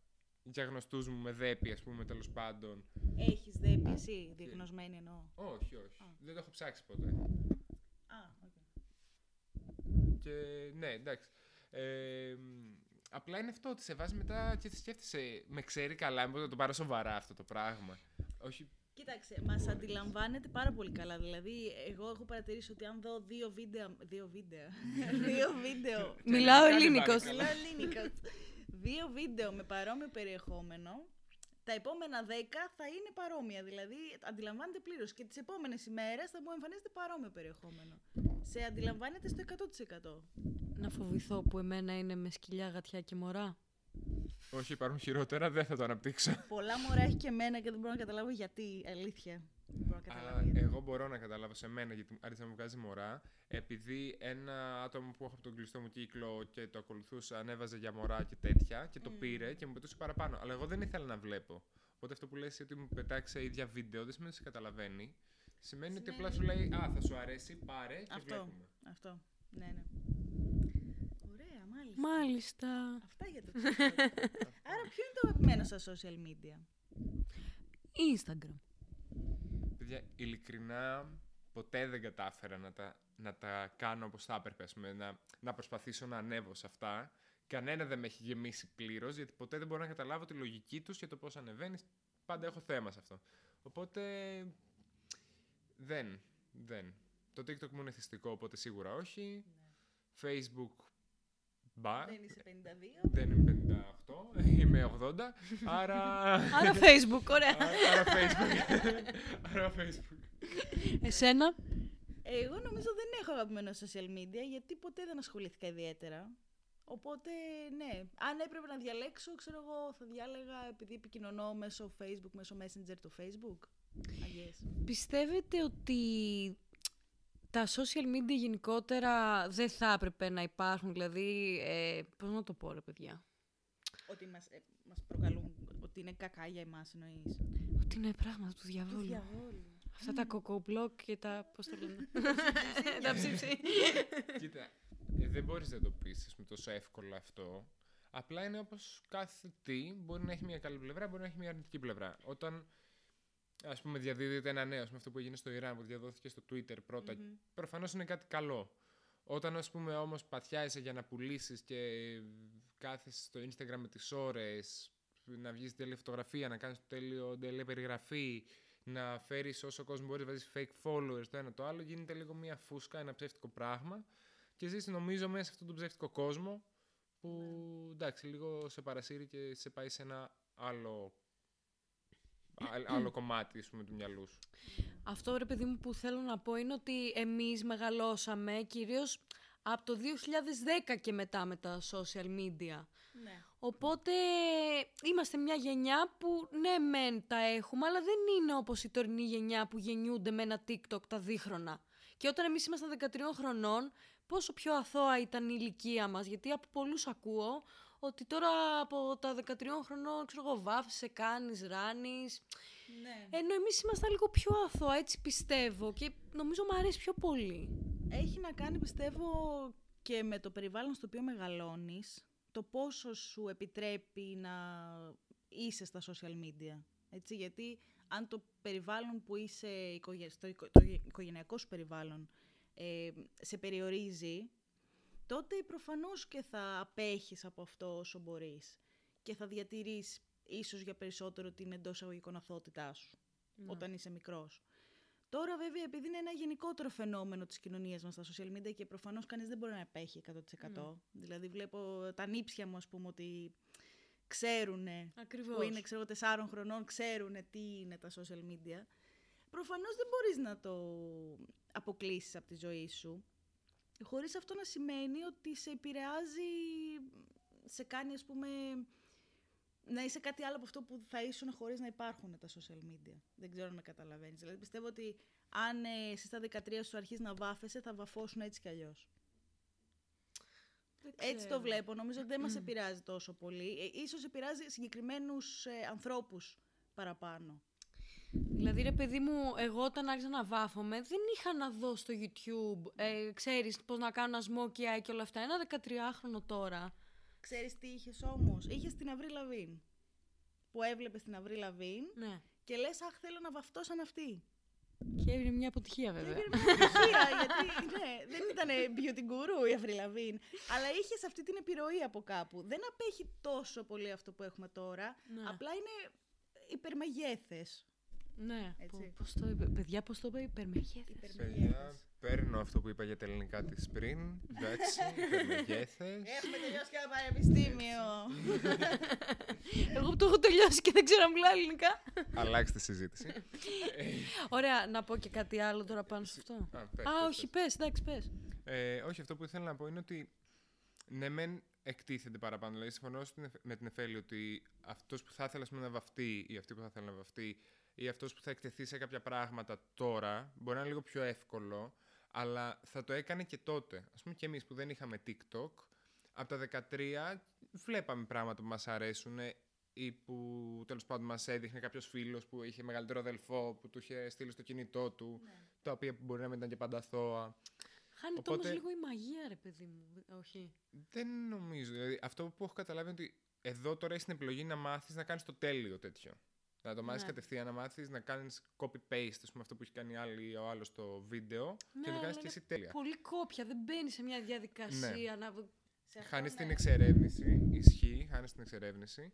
για γνωστούς μου με δέπη, ας πούμε, τέλος πάντων. Έχεις δέπει εσύ, διαγνωσμένη εννοώ. Όχι, όχι. Α. Δεν το έχω ψάξει ποτέ. Α, οκ. Και ναι, εντάξει. Ε, μ, απλά είναι αυτό ότι σε βάζει μετά και σκέφτεσαι, με ξέρει καλά, μήπως να το πάρω σοβαρά αυτό το πράγμα. Όχι, Κοίταξε, μας αντιλαμβάνεται πάρα πολύ καλά. Δηλαδή, εγώ έχω παρατηρήσει ότι αν δω δύο βίντεο. Δύο βίντεο. δύο βίντεο. Μιλάω Κάνει ελληνικός. μπάρκα. Μιλάω ελληνικά. δύο βίντεο με παρόμοιο περιεχόμενο. Τα επόμενα δέκα θα είναι παρόμοια. Δηλαδή, αντιλαμβάνεται πλήρως. Και τις επόμενες ημέρες θα μου εμφανίζεται παρόμοιο περιεχόμενο. Σε αντιλαμβάνεται στο 100%. Να φοβηθώ που εμένα είναι με σκυλιά, γατιά και μωρά. Όχι, υπάρχουν χειρότερα, δεν θα το αναπτύξω. Πολλά μωρά έχει και εμένα και δεν μπορώ να καταλάβω γιατί. Αλήθεια. Δεν μπορώ να καταλάβω Αλλά γιατί. εγώ μπορώ να καταλάβω σε μένα γιατί άρχισε να μου βγάζει μωρά. Επειδή ένα άτομο που έχω από τον κλειστό μου κύκλο και το ακολουθούσα ανέβαζε για μωρά και τέτοια και το πήρε και μου πετούσε παραπάνω. Αλλά εγώ δεν ήθελα να βλέπω. Οπότε αυτό που λες ότι μου πετάξει ίδια βίντεο δεν σημαίνει ότι σε καταλαβαίνει. Σημαίνει ότι απλά σου λέει Α, θα σου αρέσει, πάρε και Αυτό. βλέπουμε. Αυτό. Ναι, ναι. Ωραία, μάλιστα. Μάλιστα. Αυτά για το TikTok. Άρα, ποιο είναι το αγαπημένο σας social media; Instagram. Παιδιά, ειλικρινά ποτέ δεν κατάφερα να τα, να τα κάνω όπως θα έπρεπε, ας πούμε, να, να προσπαθήσω να ανέβω σε αυτά. Κανένα δεν με έχει γεμίσει πλήρως, γιατί ποτέ δεν μπορώ να καταλάβω τη λογική τους και το πώς ανεβαίνεις. Πάντα έχω θέμα σε αυτό. Οπότε, δεν, δεν. Το TikTok μου είναι θυστικό, οπότε σίγουρα όχι. Facebook, μπα. Δεν είσαι 52. Δεν είμαι 58, είμαι 80, άρα... Άρα Facebook, ωραία. άρα, άρα Facebook. άρα Facebook. Εσένα; Εγώ νομίζω δεν έχω αγαπημένο social media γιατί ποτέ δεν ασχολήθηκα ιδιαίτερα. Οπότε, ναι, αν έπρεπε να διαλέξω, ξέρω εγώ, θα διάλεγα επειδή επικοινωνώ μέσω Facebook, μέσω Messenger του Facebook. I guess. Πιστεύετε ότι τα social media γενικότερα δεν θα έπρεπε να υπάρχουν, δηλαδή, ε, πώς να το πω ρε παιδιά, Ότι μας, ε, μας προκαλούν, ότι είναι κακά για εμάς εννοείς. ότι είναι πράγματα του διαβόλου. Διαβόλου. Αυτά τα κοκομπλοκ και τα, πώς το λένε, τα ψήψη. Κοίτα, ε, δεν μπορείς να το πεις με τόσο εύκολα αυτό. Απλά είναι όπως κάθε τι μπορεί να έχει μια καλή πλευρά, μπορεί να έχει μια αρνητική πλευρά. Όταν, ας πούμε, διαδίδεται ένα νέο, με αυτό που έγινε στο Ιράν, που διαδόθηκε στο Twitter πρώτα, προφανώς είναι κάτι καλό. Όταν, ας πούμε, όμως παθιάζεσαι για να πουλήσεις και κάθεσαι στο Instagram με τις ώρες, να βγεις τέλεια φωτογραφία, να κάνεις το τέλειο, τέλεια περιγραφή, να φέρεις όσο κόσμος μπορείς, βάζεις fake followers, το ένα το άλλο, γίνεται λίγο μια φούσκα, ένα ψεύτικο πράγμα. Και ζεις νομίζω μέσα σε αυτόν τον ψεύτικο κόσμο που εντάξει λίγο σε παρασύρει και σε πάει σε ένα άλλο, α- άλλο κομμάτι ας πούμε, του μυαλού σου. Αυτό ρε παιδί μου που θέλω να πω είναι ότι εμείς μεγαλώσαμε κυρίως από το 2010 και μετά με τα social media. Ναι. Οπότε είμαστε μια γενιά που ναι μεν τα έχουμε, αλλά δεν είναι όπως η τωρινή γενιά που γεννιούνται με ένα TikTok τα δίχρονα. Και όταν εμείς ήμασταν 13 χρονών, πόσο πιο αθώα ήταν η ηλικία μας, γιατί από πολλούς ακούω ότι τώρα από τα 13 χρονών, ξέρω εγώ, βάφεσαι, κάνεις, ράνεις. ναι. Ενώ εμείς ήμασταν λίγο πιο αθώα, έτσι πιστεύω και νομίζω μου αρέσει πιο πολύ. Έχει να κάνει, πιστεύω, και με το περιβάλλον στο οποίο μεγαλώνεις, το πόσο σου επιτρέπει να είσαι στα social media. Έτσι, γιατί αν το περιβάλλον που είσαι, οικογε- στο οικο- το οικογενειακό σου περιβάλλον, ε, σε περιορίζει, τότε προφανώς και θα απέχεις από αυτό όσο μπορείς και θα διατηρείς ίσως για περισσότερο την εντός αγωγικών αθωότητά σου. όταν είσαι μικρός. Τώρα βέβαια επειδή είναι ένα γενικότερο φαινόμενο της κοινωνίας μας στα social media και προφανώς κανείς δεν μπορεί να επέχει 100%. Δηλαδή βλέπω τα νύψια μου ας πούμε ότι ξέρουν Ακριβώς. που είναι ξέρω, εγώ, τεσσάρων χρονών, ξέρουν τι είναι τα social media. Προφανώς δεν μπορείς να το αποκλείσεις από τη ζωή σου, χωρίς αυτό να σημαίνει ότι σε επηρεάζει, σε κάνει ας πούμε να είσαι κάτι άλλο από αυτό που θα ήσουν χωρίς να υπάρχουν τα social media. Δεν ξέρω αν με καταλαβαίνεις. Δηλαδή πιστεύω ότι αν ε, εσύ στα 13 σου αρχίσεις να βάφεσαι, θα βαφώσουν έτσι κι αλλιώς. Δεν Έτσι το ξέρω. βλέπω. Νομίζω ότι δεν μας επηρεάζει τόσο πολύ. Ε, ίσως επηρεάζει συγκεκριμένους ε, ανθρώπους παραπάνω. Δηλαδή, ρε παιδί μου, εγώ όταν άρχισα να βάφομαι, δεν είχα να δω στο YouTube, ε, ξέρεις πώς να κάνω ένα smokey eye και όλα αυτά. Ένα 13χρονο τώρα. Ξέρεις τι είχες όμως; Είχες την Αvril Lavigne. Που έβλεπες την Avril Lavigne Ναι. και λες αχ θέλω να βαφτώ σαν αυτή. Και έγινε μια αποτυχία βέβαια. Έγινε μια επιτυχία, γιατί ναι, δεν ήταν beauty guru η Avril Lavigne, αλλά είχες αυτή την επιρροή από κάπου. Δεν απέχει τόσο πολύ αυτό που έχουμε τώρα, Ναι. απλά είναι υπερμεγέθες. Ναι. Έτσι. Πο- Πώς το είπε, παιδιά, πώς το είπε, υπερμεγέθες. Παιδιά, παίρνω αυτό που είπα για τα ελληνικά της πριν. Εντάξει, μεγέθε. Έχουμε τελειώσει και ένα πανεπιστήμιο. Εγώ που το έχω τελειώσει και δεν ξέρω να μιλάω ελληνικά. Αλλάξτε συζήτηση. Ωραία, να πω και κάτι άλλο τώρα πάνω σε αυτό. Α, πες, Α, πες, όχι, πες, εντάξει, πες. Ε, όχι, αυτό που ήθελα να πω είναι ότι ναι, μεν εκτίθενται παραπάνω. Δηλαδή, συμφωνώ στην Εφ- με την Εφέλη ότι αυτός που θα ήθελα ας πούμε, να βαφτεί ή αυτή που θα ήθελα να βαφτεί ή αυτός που θα εκτεθεί σε κάποια πράγματα τώρα μπορεί να είναι λίγο πιο εύκολο, αλλά θα το έκανε και τότε. Α πούμε και εμείς που δεν είχαμε TikTok, από τα 13 βλέπαμε πράγματα που μας αρέσουν ή που τέλος πάντων μας έδειχνε κάποιος φίλος που είχε μεγαλύτερο αδελφό που του είχε στείλει στο κινητό του, τα οποία μπορεί να μην ήταν και πάντα αθώα. Χάνεται Οπότε- όμως λίγο η μαγεία, ρε παιδί μου. Όχι. Δεν νομίζω. Δηλαδή, αυτό που έχω καταλάβει είναι ότι εδώ τώρα έχει την επιλογή να μάθεις να κάνεις το τέλειο τέτοιο. Να το μάθεις Ναι. κατευθείαν, να μάθεις να κάνεις copy-paste, ας πούμε, αυτό που έχει κάνει άλλη, ο άλλος στο βίντεο και να το Ναι, αλλά κάνεις και είναι εσύ τέλεια. Πολύ κόπια, δεν μπαίνει σε μια διαδικασία να... Χάνεις την εξερεύνηση. Ισχύει, χάνεις την εξερεύνηση.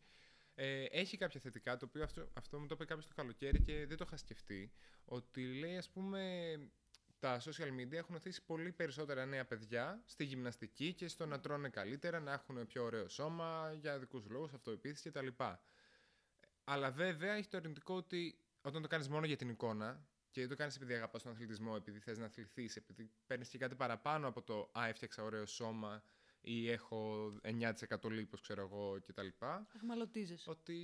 Ε, έχει κάποια θετικά, το οποίο αυτό, αυτό μου το είπε κάποιος το καλοκαίρι και δεν το είχα σκεφτεί. Ότι λέει, ας πούμε, τα social media έχουν οθήσει πολύ περισσότερα νέα παιδιά στη γυμναστική και στο να τρώνε καλύτερα, να έχουν πιο ωραίο σώμα, για δικούς λόγους, αυτοεπίθεση κτλ. Αλλά βέβαια έχει το αρνητικό ότι όταν το κάνεις μόνο για την εικόνα και δεν το κάνεις επειδή αγαπάς τον αθλητισμό, επειδή θες να αθληθείς, επειδή παίρνεις και κάτι παραπάνω από το Α, έφτιαξα ωραίο σώμα ή έχω 9% λίπος, ξέρω εγώ κτλ. Αχμαλωτίζεσαι. Ότι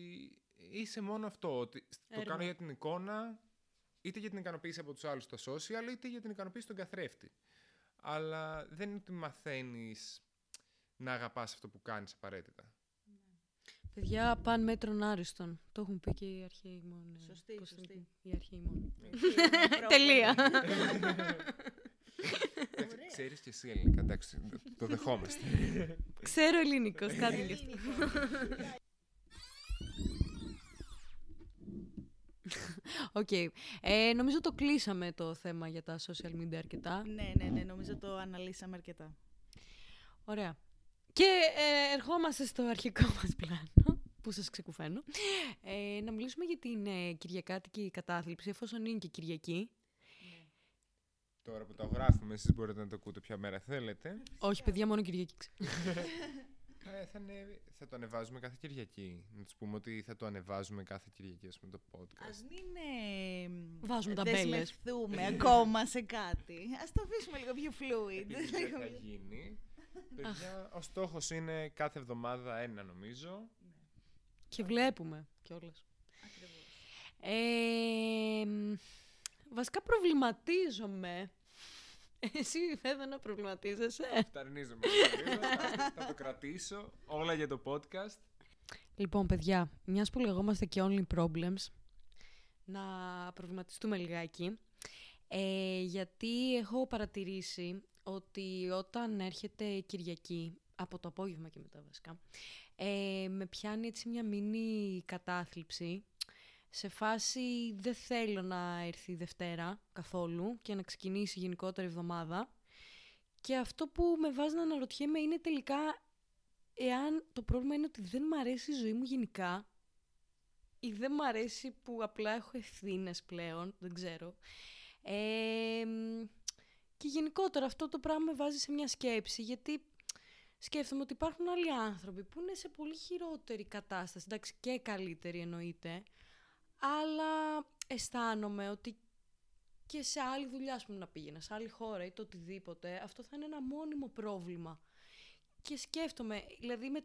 είσαι μόνο αυτό. Ότι το Έργο. κάνω για την εικόνα, είτε για την ικανοποίηση από τους άλλους στα social, είτε για την ικανοποίηση στον καθρέφτη. Αλλά δεν είναι ότι μαθαίνεις να αγαπάς αυτό που κάνεις απαραίτητα. Παιδιά, παν μέτρον άριστον. Το έχουν πει και οι αρχαίοι μόνο. Σωστή, πώς το σωστή. λένε, Οι αρχαίοι μόνο. Τελεία. Εντάξει, Ξέρεις και εσύ ελληνικά, εντάξει, το δεχόμαστε. Ξέρω ελληνικός, κάτι γι' αυτό. Οκ. Ε, νομίζω το κλείσαμε το θέμα για τα social media αρκετά. Ναι, ναι, ναι, νομίζω το αναλύσαμε αρκετά. Ωραία. Και ε, ερχόμαστε στο αρχικό μας πλάνο, που σας ξεκουφαίνω. Ε, να μιλήσουμε για την ε, Κυριακάτικη κατάθλιψη, εφόσον είναι και Κυριακή. Τώρα που το γράφουμε, εσείς μπορείτε να το ακούτε ποια μέρα θέλετε. Όχι, παιδιά, μόνο Κυριακή. Ε, θα, ανέβει- θα το ανεβάζουμε κάθε Κυριακή. Να τους πούμε ότι θα το ανεβάζουμε κάθε Κυριακή, ας πούμε, το podcast. Ας μην ε, Βάζουμε ταμπέλες. δεσμευτούμε ακόμα σε κάτι. Ας το αφήσουμε λίγο πιο fluid. Επειδή δεν θα γίνει. Παιδιά, ο στόχος είναι κάθε εβδομάδα ένα νομίζω. Και βλέπουμε κιόλας. Ε, μ, βασικά προβληματίζομαι. Εσύ βέβαια να προβληματίζεσαι. Φταρνίζομαι. λίγο, θα- θα το κρατήσω. Όλα για το podcast. Λοιπόν, παιδιά, μιας που λεγόμαστε και only problems, να προβληματιστούμε λιγάκι. Ε, γιατί έχω παρατηρήσει ότι όταν έρχεται η Κυριακή, από το απόγευμα και μετά βασικά, ε, με πιάνει έτσι μια μίνι κατάθλιψη. Σε φάση δεν θέλω να έρθει η Δευτέρα καθόλου και να ξεκινήσει η γενικότερη εβδομάδα. Και αυτό που με βάζει να αναρωτιέμαι είναι τελικά εάν το πρόβλημα είναι ότι δεν μ' αρέσει η ζωή μου γενικά ή δεν μ' αρέσει που απλά έχω ευθύνες πλέον, δεν ξέρω. Ε, μ, και γενικότερα αυτό το πράγμα με βάζει σε μια σκέψη, γιατί σκέφτομαι ότι υπάρχουν άλλοι άνθρωποι που είναι σε πολύ χειρότερη κατάσταση, εντάξει και καλύτερη εννοείται, αλλά αισθάνομαι ότι και σε άλλη δουλειά, ας πούμε, να πήγαινα, σε άλλη χώρα ή το οτιδήποτε, αυτό θα είναι ένα μόνιμο πρόβλημα. Και σκέφτομαι, δηλαδή είμαι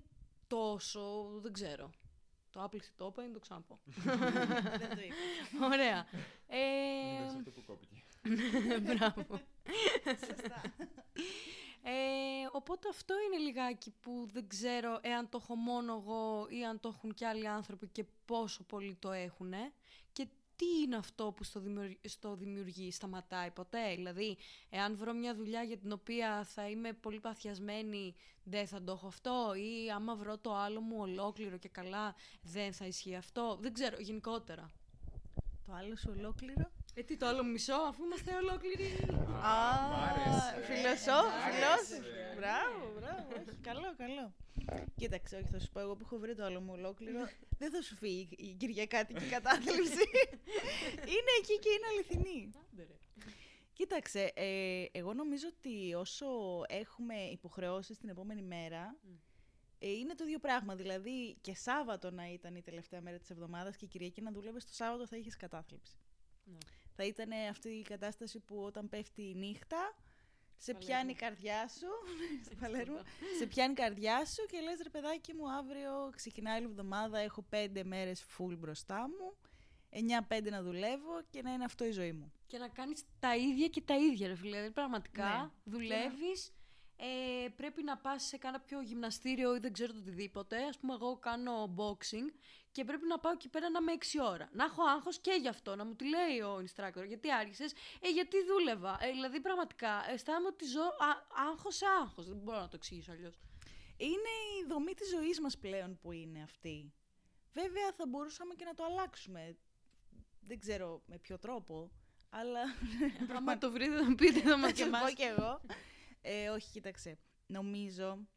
τόσο, δεν ξέρω, το άπλυσε το όπα ή να το ξαναπώ. Δεν το είπα. Ωραία. Ε, Εντάξει, αυτό που κόπηκε. Μπράβο. Σωστά. Ε, οπότε αυτό είναι λιγάκι που δεν ξέρω εάν το έχω μόνο εγώ ή αν το έχουν και άλλοι άνθρωποι και πόσο πολύ το έχουν. Και τι είναι αυτό που στο, δημιουργεί, στο δημιουργεί, σταματάει ποτέ; Δηλαδή, εάν βρω μια δουλειά για την οποία θα είμαι πολύ παθιασμένη, δεν θα το έχω αυτό; Ή άμα βρω το άλλο μου ολόκληρο και καλά, δεν θα ισχύει αυτό; Δεν ξέρω, γενικότερα. Το άλλο σου ολόκληρο; Ε, τι το άλλο μισό, αφού είμαστε ολόκληροι. Α, μ' άρεσε. φιλοσό, Μ' άρεσε. φιλόσοφη. Μπράβο, μπράβο. όχι, καλό, καλό. Κοίταξε, όχι, θα σου πω εγώ που έχω βρει το άλλο μου ολόκληρο. δεν θα σου φύγει η κυριακάτικη κατάθλιψη. είναι εκεί και είναι αληθινή. Κοίταξε, ε, εγώ νομίζω ότι όσο έχουμε υποχρεώσεις την επόμενη μέρα, ε, είναι το ίδιο πράγμα. Δηλαδή και Σάββατο να ήταν η τελευταία μέρα της εβδομάδας και Κυριακή να δούλευες, το Σάββατο θα είχες κατάθλιψη. Ναι. Θα ήταν αυτή η κατάσταση που όταν πέφτει η νύχτα, σε Παλέρμο. πιάνει η καρδιά σου, στο Παλέρμο, σε πιάνει η καρδιά σου και λες ρε παιδάκι μου αύριο ξεκινάει η εβδομάδα, έχω πέντε μέρες full μπροστά μου, 9-5 να δουλεύω και να είναι αυτό η ζωή μου. Και να κάνεις τα ίδια και τα ίδια, ρε φίλε. Δηλαδή, πραγματικά Ναι. δουλεύεις, ε, πρέπει να πας σε κάποιο γυμναστήριο ή δεν ξέρω το οτιδήποτε. Ας πούμε, εγώ κάνω boxing και πρέπει να πάω εκεί πέρα να είμαι 6 ώρα. Να έχω άγχος και γι' αυτό, να μου τη λέει ο instructor. Γιατί άρχισες, ε, γιατί δούλευα; Ε, δηλαδή, πραγματικά, αισθάνομαι ότι ζω α, άγχος σε άγχος. Δεν μπορώ να το εξηγήσω αλλιώς. Είναι η δομή της ζωής μας πλέον που είναι αυτή. Βέβαια θα μπορούσαμε και να το αλλάξουμε. Δεν ξέρω με ποιο τρόπο, αλλά Άμα το βρείτε, θα πείτε, θα μας Θα και σου πω εμάς. κι εγώ. Ε, όχι, κοίταξε. Νομίζω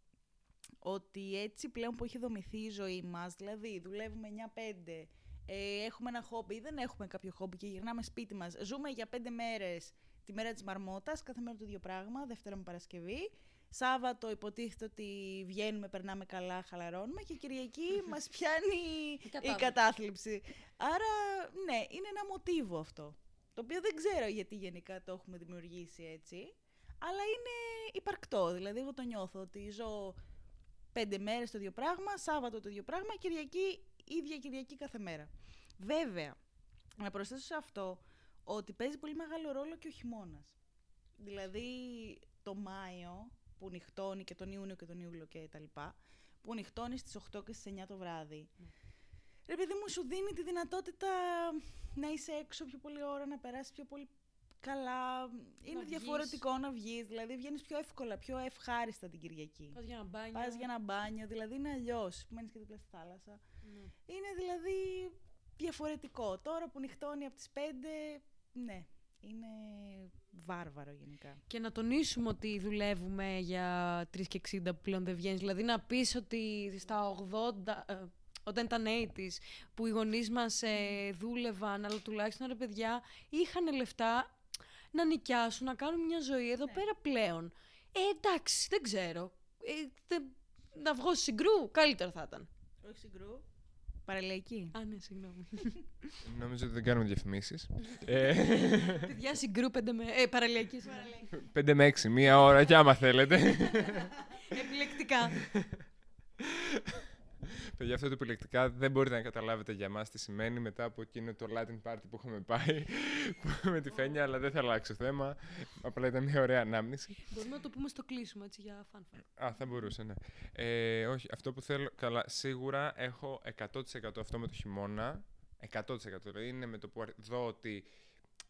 ότι έτσι πλέον που έχει δομηθεί η ζωή μας, δηλαδή δουλεύουμε 9-5, ε, έχουμε ένα χόμπι ή δεν έχουμε κάποιο χόμπι και γυρνάμε σπίτι μας, ζούμε για 5 μέρες τη μέρα της μαρμότας, κάθε μέρα το ίδιο πράγμα, Δευτέρα με Παρασκευή. Σάββατο υποτίθεται ότι βγαίνουμε, περνάμε καλά, χαλαρώνουμε και Κυριακή μας πιάνει η κατάθλιψη. κατάθλιψη. Άρα, ναι, είναι ένα μοτίβο αυτό. Το οποίο δεν ξέρω γιατί γενικά το έχουμε δημιουργήσει έτσι. Αλλά είναι υπαρκτό. Δηλαδή, εγώ το νιώθω ότι ζω πέντε μέρες το ίδιο πράγμα, Σάββατο το ίδιο πράγμα, Κυριακή, ίδια Κυριακή κάθε μέρα. Βέβαια, να προσθέσω σε αυτό ότι παίζει πολύ μεγάλο ρόλο και ο χειμώνας. Δηλαδή, το Μάιο που νυχτώνει και τον Ιούνιο και τον Ιούλιο και τα λοιπά, που νυχτώνει στις 8 και στις 9 το βράδυ. Ρε παιδί μου, σου δίνει τη δυνατότητα να είσαι έξω πιο πολλή ώρα, να περάσεις πιο πολύ καλά. Είναι βγεις. διαφορετικό να βγεις, δηλαδή βγαίνεις πιο εύκολα, πιο ευχάριστα την Κυριακή. Πας για ένα μπάνιο. Πας για ένα μπάνιο, δηλαδή είναι αλλιώς. Μένεις και δίπλα στη θάλασσα. Ναι. Είναι δηλαδή διαφορετικό. Τώρα που νυχτώνει από τις 5, ναι, είναι βάρβαρο γενικά. Και να τονίσουμε ότι δουλεύουμε για 3 και 60 που πλέον δεν βγαίνεις. Δηλαδή να πεις ότι στα 80, ε, όταν ήταν 80s, που οι γονείς μας ε, δούλευαν, αλλά τουλάχιστον ρε παιδιά, είχαν λεφτά να νοικιάσουν, να κάνουν μια ζωή εδώ Ναι. πέρα πλέον. Ε, εντάξει, δεν ξέρω. Ε, δεν- να βγω συγκρού, καλύτερα θα ήταν. Όχι συγκρού. Παραλιακή. Α, ναι, συγγνώμη. Νομίζω ότι δεν κάνουμε διαφημίσεις. ε, Παιδιά, συγκρού πέντε με... Ε, παραλιακή. συγγνώμη. 5 με 6, μία ώρα και άμα θέλετε. Επιλεκτικά. Παιδιά, αυτό το επιλεκτικά δεν μπορείτε να καταλάβετε για μας τι σημαίνει μετά από εκείνο το Latin party που είχαμε πάει με τη Φένια, αλλά δεν θα αλλάξω θέμα. Απλά ήταν μια ωραία ανάμνηση. Μπορούμε να το πούμε στο κλείσιμο, έτσι, για fun fact. Α, θα μπορούσε, ναι. Ε, όχι, αυτό που θέλω. Καλά, σίγουρα έχω 100% αυτό με το χειμώνα. 100%. Δηλαδή είναι με το που αρ- δω ότι.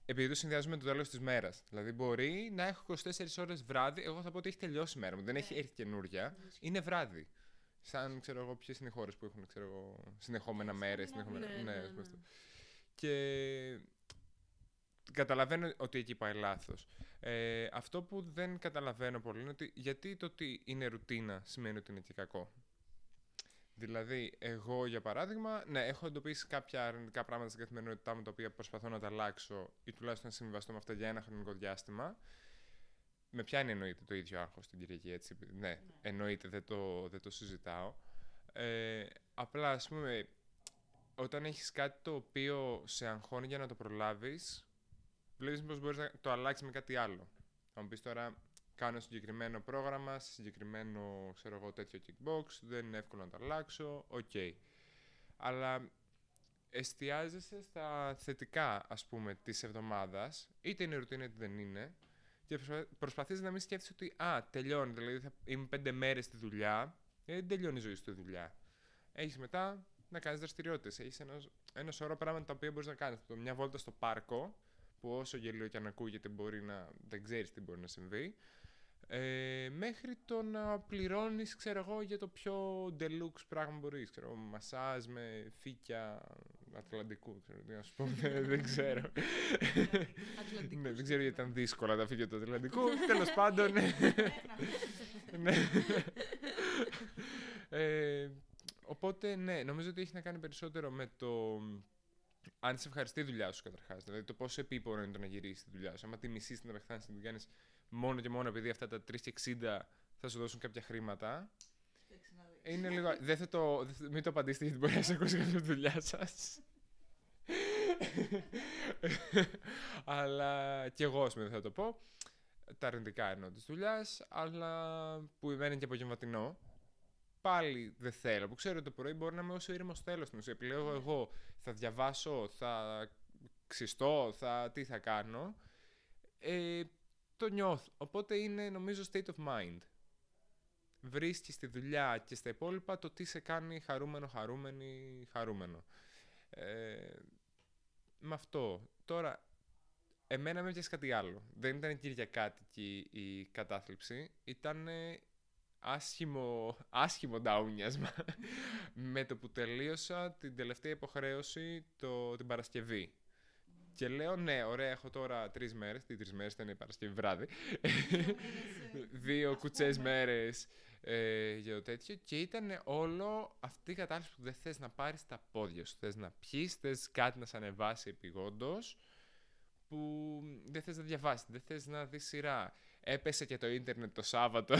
Επειδή το συνδυάζουμε με το τέλος της μέρας. Δηλαδή μπορεί να έχω 24 ώρες βράδυ. Εγώ θα πω ότι έχει τελειώσει η μέρα μου. Δεν έχει έρθει καινούρια. Είναι βράδυ. Σαν ξέρω εγώ ποιες είναι οι χώρες που έχουν ξέρω εγώ, συνεχόμενα μέρες. Συνεχόμενα... Ναι, ναι, ας πούμε ναι. αυτό. Και καταλαβαίνω ότι εκεί πάει λάθος. Ε, αυτό που δεν καταλαβαίνω πολύ είναι ότι γιατί το ότι είναι ρουτίνα σημαίνει ότι είναι και κακό. Δηλαδή, εγώ για παράδειγμα, ναι, έχω εντοπίσει κάποια αρνητικά πράγματα στην καθημερινότητά μου τα οποία προσπαθώ να τα αλλάξω ή τουλάχιστον να συμβιβαστώ με αυτά για ένα χρονικό διάστημα. Με πιάνει εννοείται το ίδιο άγχος την Κυριακή, έτσι. Ναι, εννοείται, δεν το, δεν το συζητάω. Ε, απλά, ας πούμε, όταν έχεις κάτι το οποίο σε αγχώνει για να το προλάβεις, βλέπεις πως μπορείς να το αλλάξεις με κάτι άλλο. Θα μου πεις τώρα, κάνω συγκεκριμένο πρόγραμμα, σε συγκεκριμένο, ξέρω εγώ, τέτοιο kickbox, δεν είναι εύκολο να το αλλάξω, οκ. Αλλά εστιάζεσαι στα θετικά, ας πούμε, της εβδομάδας, είτε είναι ρουτίνα είτε δεν είναι, και προσπα- προσπαθείς να μην σκέφτεσαι ότι, α, τελειώνει, δηλαδή θα είμαι πέντε μέρες στη δουλειά, ε, δεν τελειώνει η ζωή στη δουλειά. Έχεις μετά να κάνεις δραστηριότητες, έχεις ένα, ένα σωρό πράγματα τα οποία μπορείς να κάνεις. Το Μια βόλτα στο πάρκο, που όσο γελίο και αν ακούγεται μπορεί να δεν ξέρεις τι μπορεί να συμβεί, ε, μέχρι το να πληρώνεις, ξέρω εγώ, για το πιο deluxe πράγμα μπορείς. Ξέρω, μασάζ με φύκια Ατλαντικού, ξέρω τι να σου πω, δεν, δεν ξέρω. ναι, δεν ξέρω γιατί ήταν δύσκολα τα φύκια του Ατλαντικού. Τέλος πάντων, ναι. ε, οπότε, ναι, νομίζω ότι έχει να κάνει περισσότερο με το αν σε ευχαριστεί η δουλειά σου καταρχάς. Δηλαδή το πόσο επίπονο είναι το να γυρίσεις τη δουλειά σου. Αν τη μισεί την απεχθάνει να την κάνεις μόνο και μόνο επειδή αυτά τα 3,60 θα σου δώσουν κάποια χρήματα. Είναι λίγο. Δεν θα το, δεν θα- μην το απαντήσετε γιατί μπορεί να σε ακούσει κάποια δουλειά σας. αλλά και εγώ, ας πούμε, δεν θα το πω. Τα αρνητικά εννοώ της δουλειάς, αλλά που δεν είναι και απογευματινό. Πάλι δεν θέλω. Που ξέρω ότι το πρωί μπορεί να είμαι όσο ήρεμος θέλω στην ουσία. Επιλέγω εγώ. Θα διαβάσω, θα ξυστώ, θα τι θα κάνω. Ε, το νιώθω. Οπότε είναι νομίζω state of mind. Βρίσκεις στη δουλειά και στα υπόλοιπα το τι σε κάνει χαρούμενο, χαρούμενη, χαρούμενο. Ε, με αυτό. Τώρα, εμένα με έπιασε κάτι άλλο. Δεν ήταν κυριακάτικη η κατάθλιψη. Ήταν άσχημο, άσχημο ντάουνιασμα με το που τελείωσα την τελευταία υποχρέωση το, την Παρασκευή. Και λέω, ναι, ωραία, έχω τώρα τρεις μέρες. Τι τρεις μέρες ήταν η Παρασκευή βράδυ. Δύο κουτσές μέρες ε, για το τέτοιο. Και ήταν όλο αυτή η κατάσταση που δεν θες να πάρεις τα πόδια σου. Θες να πιεις, θες κάτι να σε ανεβάσει επιγόντως. Που δεν θες να διαβάσεις, δεν θες να δεις σειρά. Έπεσε και το ίντερνετ το Σάββατο.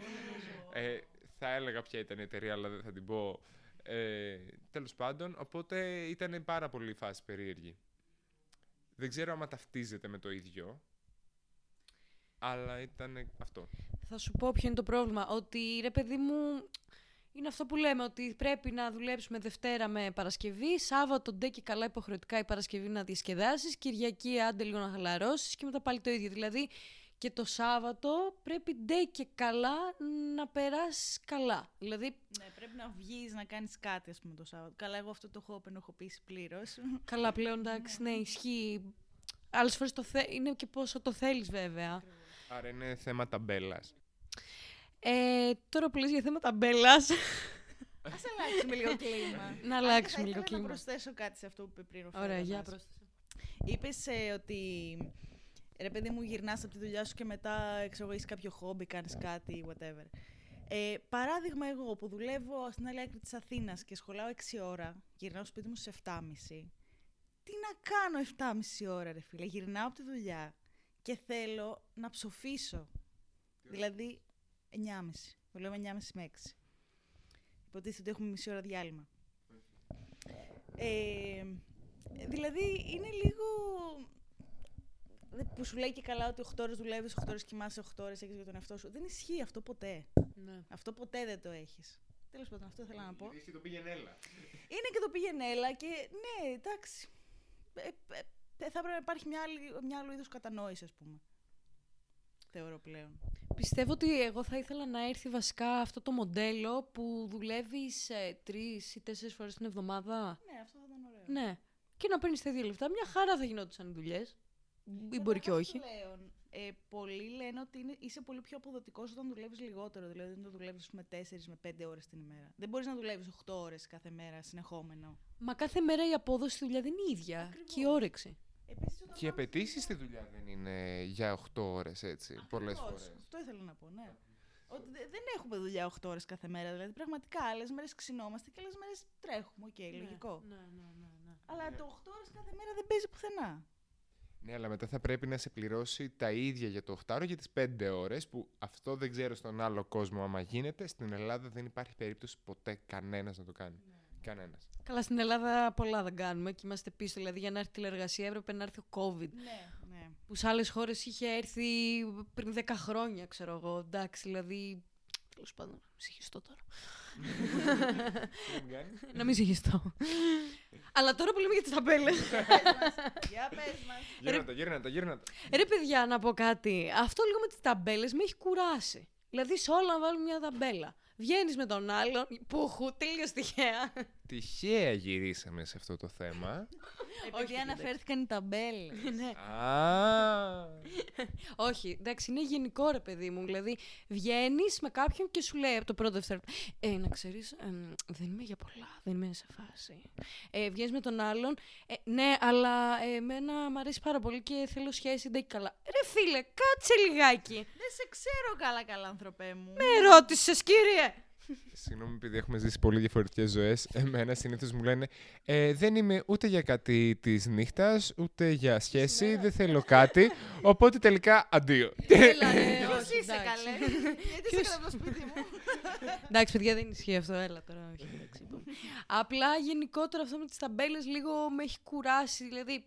ε, θα έλεγα ποια ήταν η εταιρεία, αλλά δεν θα την πω. Ε, Τέλος πάντων, οπότε ήταν πάρα πολύ η φάση περίεργη. Δεν ξέρω άμα ταυτίζεται με το ίδιο. Αλλά ήταν αυτό. Θα σου πω ποιο είναι το πρόβλημα. Ότι ρε παιδί μου, είναι αυτό που λέμε, ότι πρέπει να δουλέψουμε Δευτέρα με Παρασκευή, Σάββατο ντε και καλά υποχρεωτικά η Παρασκευή να διασκεδάσεις, Κυριακή άντε λίγο να χαλαρώσεις και μετά πάλι το ίδιο. Δηλαδή και το Σάββατο πρέπει ντε και καλά να περάσεις καλά. Δηλαδή, Ναι, πρέπει να βγεις να κάνεις κάτι, ας πούμε, το Σάββατο. Καλά, εγώ αυτό το έχω απενοχοποιήσει πλήρως. καλά πλέον εντάξει, ναι, ισχύει. Άλλες φορές το θε... είναι και πόσο το θέλεις βέβαια. Άρα είναι θέμα ταμπέλας. Ε, τώρα που λες για θέματα μπέλας, Α αλλάξουμε λίγο κλίμα. να αλλάξουμε Θα λίγο ήθελα κλίμα. Να προσθέσω κάτι σε αυτό που είπε πριν ο Ωραία, Φέροντας. για πρόσθεσε. Είπες ότι ρε παιδί μου γυρνάς από τη δουλειά σου και μετά εξογείς κάποιο χόμπι, κάνεις κάτι, whatever. Ε, παράδειγμα, εγώ που δουλεύω στην άλλη άκρη της Αθήνας και σχολάω 6 ώρα, γυρνάω στο σπίτι μου σε 7.30. Τι να κάνω 7.30 ώρα, ρε φίλε; Γυρνάω από τη δουλειά και θέλω να ψοφήσω. Δηλαδή 9.30. Δουλεύω 9.30 με 6. Υποτίθεται ότι έχουμε μισή ώρα διάλειμμα. Ε, δηλαδή είναι λίγο. δε- Που σου λέει και καλά ότι 8 ώρες δουλεύεις, 8 ώρες κοιμάσαι, 8 ώρες έχεις για τον εαυτό σου. Δεν ισχύει αυτό ποτέ. Ναι. Αυτό ποτέ δεν το έχεις. Τέλος πάντων, αυτό ήθελα να πω. το πήγαινε έλα. Είναι και το πήγαινε έλα και ναι, εντάξει. Ε, ε, ε, θα έπρεπε να υπάρχει μια, άλλη, μια άλλου είδου κατανόησης, ας πούμε. Θεωρώ πλέον. Πιστεύω ότι εγώ θα ήθελα να έρθει βασικά αυτό το μοντέλο που δουλεύεις ε, τρεις ή τέσσερις φορές την εβδομάδα. Ναι, αυτό θα ήταν ωραίο. Ναι. Και να παίρνεις τα ίδια λεφτά. Μια χαρά θα γινόντουσαν οι δουλειές. Ή μπορεί και όχι. Πλέον, ε, πολλοί λένε ότι είναι, είσαι πολύ πιο αποδοτικός όταν δουλεύεις λιγότερο. Δηλαδή, όταν δουλεύεις με 4 με 5 ώρες την ημέρα. Δεν μπορείς να δουλεύεις 8 ώρες κάθε μέρα συνεχόμενο. Μα κάθε μέρα η απόδοση στη δουλειά δεν είναι η ίδια. Και η όρεξη. Επίσης, όταν Και οι πάμε απαιτήσεις στη δουλειά δεν είναι για 8 ώρες έτσι. Πολλές Ακριβώς, φορές. Αυτό ήθελα να πω, ναι. Ότι δε- δεν έχουμε δουλειά 8 ώρες κάθε μέρα. Δηλαδή, πραγματικά άλλες μέρες ξυνόμαστε και άλλες μέρες τρέχουμε. Οκ, λογικό. Ναι, ναι, ναι, ναι. Αλλά το 8 ώρες κάθε μέρα δεν παίζει πουθενά. Ναι, αλλά μετά θα πρέπει να σε πληρώσει τα ίδια για το 8 για τις 5 ώρες, που αυτό δεν ξέρω στον άλλο κόσμο άμα γίνεται. Στην Ελλάδα δεν υπάρχει περίπτωση ποτέ κανένας να το κάνει. Κανένας. Καλά, στην Ελλάδα πολλά δεν κάνουμε και είμαστε πίσω. Δηλαδή, για να έρθει τηλεργασία έπρεπε να έρθει ο COVID. Ναι, ναι. Που σε άλλες χώρες είχε έρθει πριν 10 χρόνια, ξέρω εγώ. Εντάξει, δηλαδή. Τέλος πάντων, συγχυστώ τώρα. να μην συγχυστώ. Αλλά τώρα που λέμε για τις ταμπέλες. Για πες μας. Γύρνα το, γύρνα το, γύρνα το. Ρε παιδιά, να πω κάτι. Αυτό λίγο με τις ταμπέλες με έχει κουράσει. Δηλαδή, σε όλα να βάλουμε μια ταμπέλα. Βγαίνεις με τον άλλον, πουχου, τελείω τυχαία. Τυχαία γυρίσαμε σε αυτό το θέμα. Επειδή αναφέρθηκαν οι ταμπέλες. ναι. Α, Όχι, εντάξει, είναι γενικό ρε παιδί μου. Δηλαδή, βγαίνεις με κάποιον και σου λέει από το πρώτο δευτερόλεπτο. Ε, να ξέρεις, δεν είμαι για πολλά, δεν είμαι σε φάση. Ε, βγαίνεις με τον άλλον. Ε, ναι, αλλά ε, εμένα μου αρέσει πάρα πολύ και θέλω σχέση, δεν καλά. Ρε φίλε, κάτσε λιγάκι. Δεν σε ξέρω καλά καλά, άνθρωπέ μου. Με ρώτησες, κύριε. Συγγνώμη, επειδή έχουμε ζήσει πολύ διαφορετικές ζωές. Εμένα συνήθως μου λένε ε, Δεν είμαι ούτε για κάτι της νύχτας, ούτε για σχέση, δεν θέλω κάτι. Οπότε τελικά αντίο. Έλα, ρε, Ποιος όχι, είσαι εντάξει. καλέ. Γιατί είσαι κατά το σπίτι μου; Εντάξει, παιδιά, δεν ισχύει αυτό. Έλα τώρα. Όχι, εντάξει, λοιπόν. Απλά γενικότερα αυτό με τις ταμπέλες λίγο με έχει κουράσει. Δηλαδή,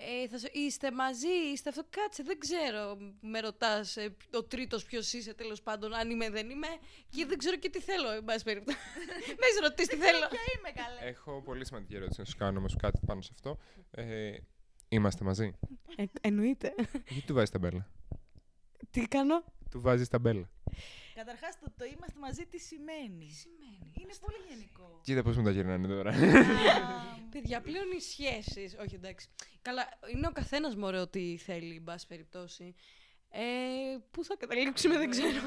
ε, θα σου, είστε μαζί, είστε αυτό. Κάτσε, δεν ξέρω. Με ρωτάς ο τρίτος ποιος είσαι, τέλος πάντων, αν είμαι, δεν είμαι. Και δεν ξέρω και τι θέλω, εν πάση περιπτώσει. Μες έχει ρωτήσεις τι θέλω. Ποια είμαι καλέ. Έχω πολύ σημαντική ερώτηση να σου κάνω όμως κάτι πάνω σε αυτό. Ε, είμαστε μαζί; Ε, εννοείται. Γιατί του βάζεις ταμπέλα; τι κάνω; Του βάζεις ταμπέλα. Καταρχάς το, το είμαστε μαζί τι σημαίνει. σημαίνει; Είναι πολύ γενικό. Κοίτα πώς μου τα γυρνάνε τώρα. Παιδιά, πλέον οι σχέσει. Όχι, εντάξει. Καλά, είναι ο καθένας μωρέ ό,τι θέλει, εν πάση περιπτώσει. Ε, πού θα καταλήξουμε, δεν ξέρω.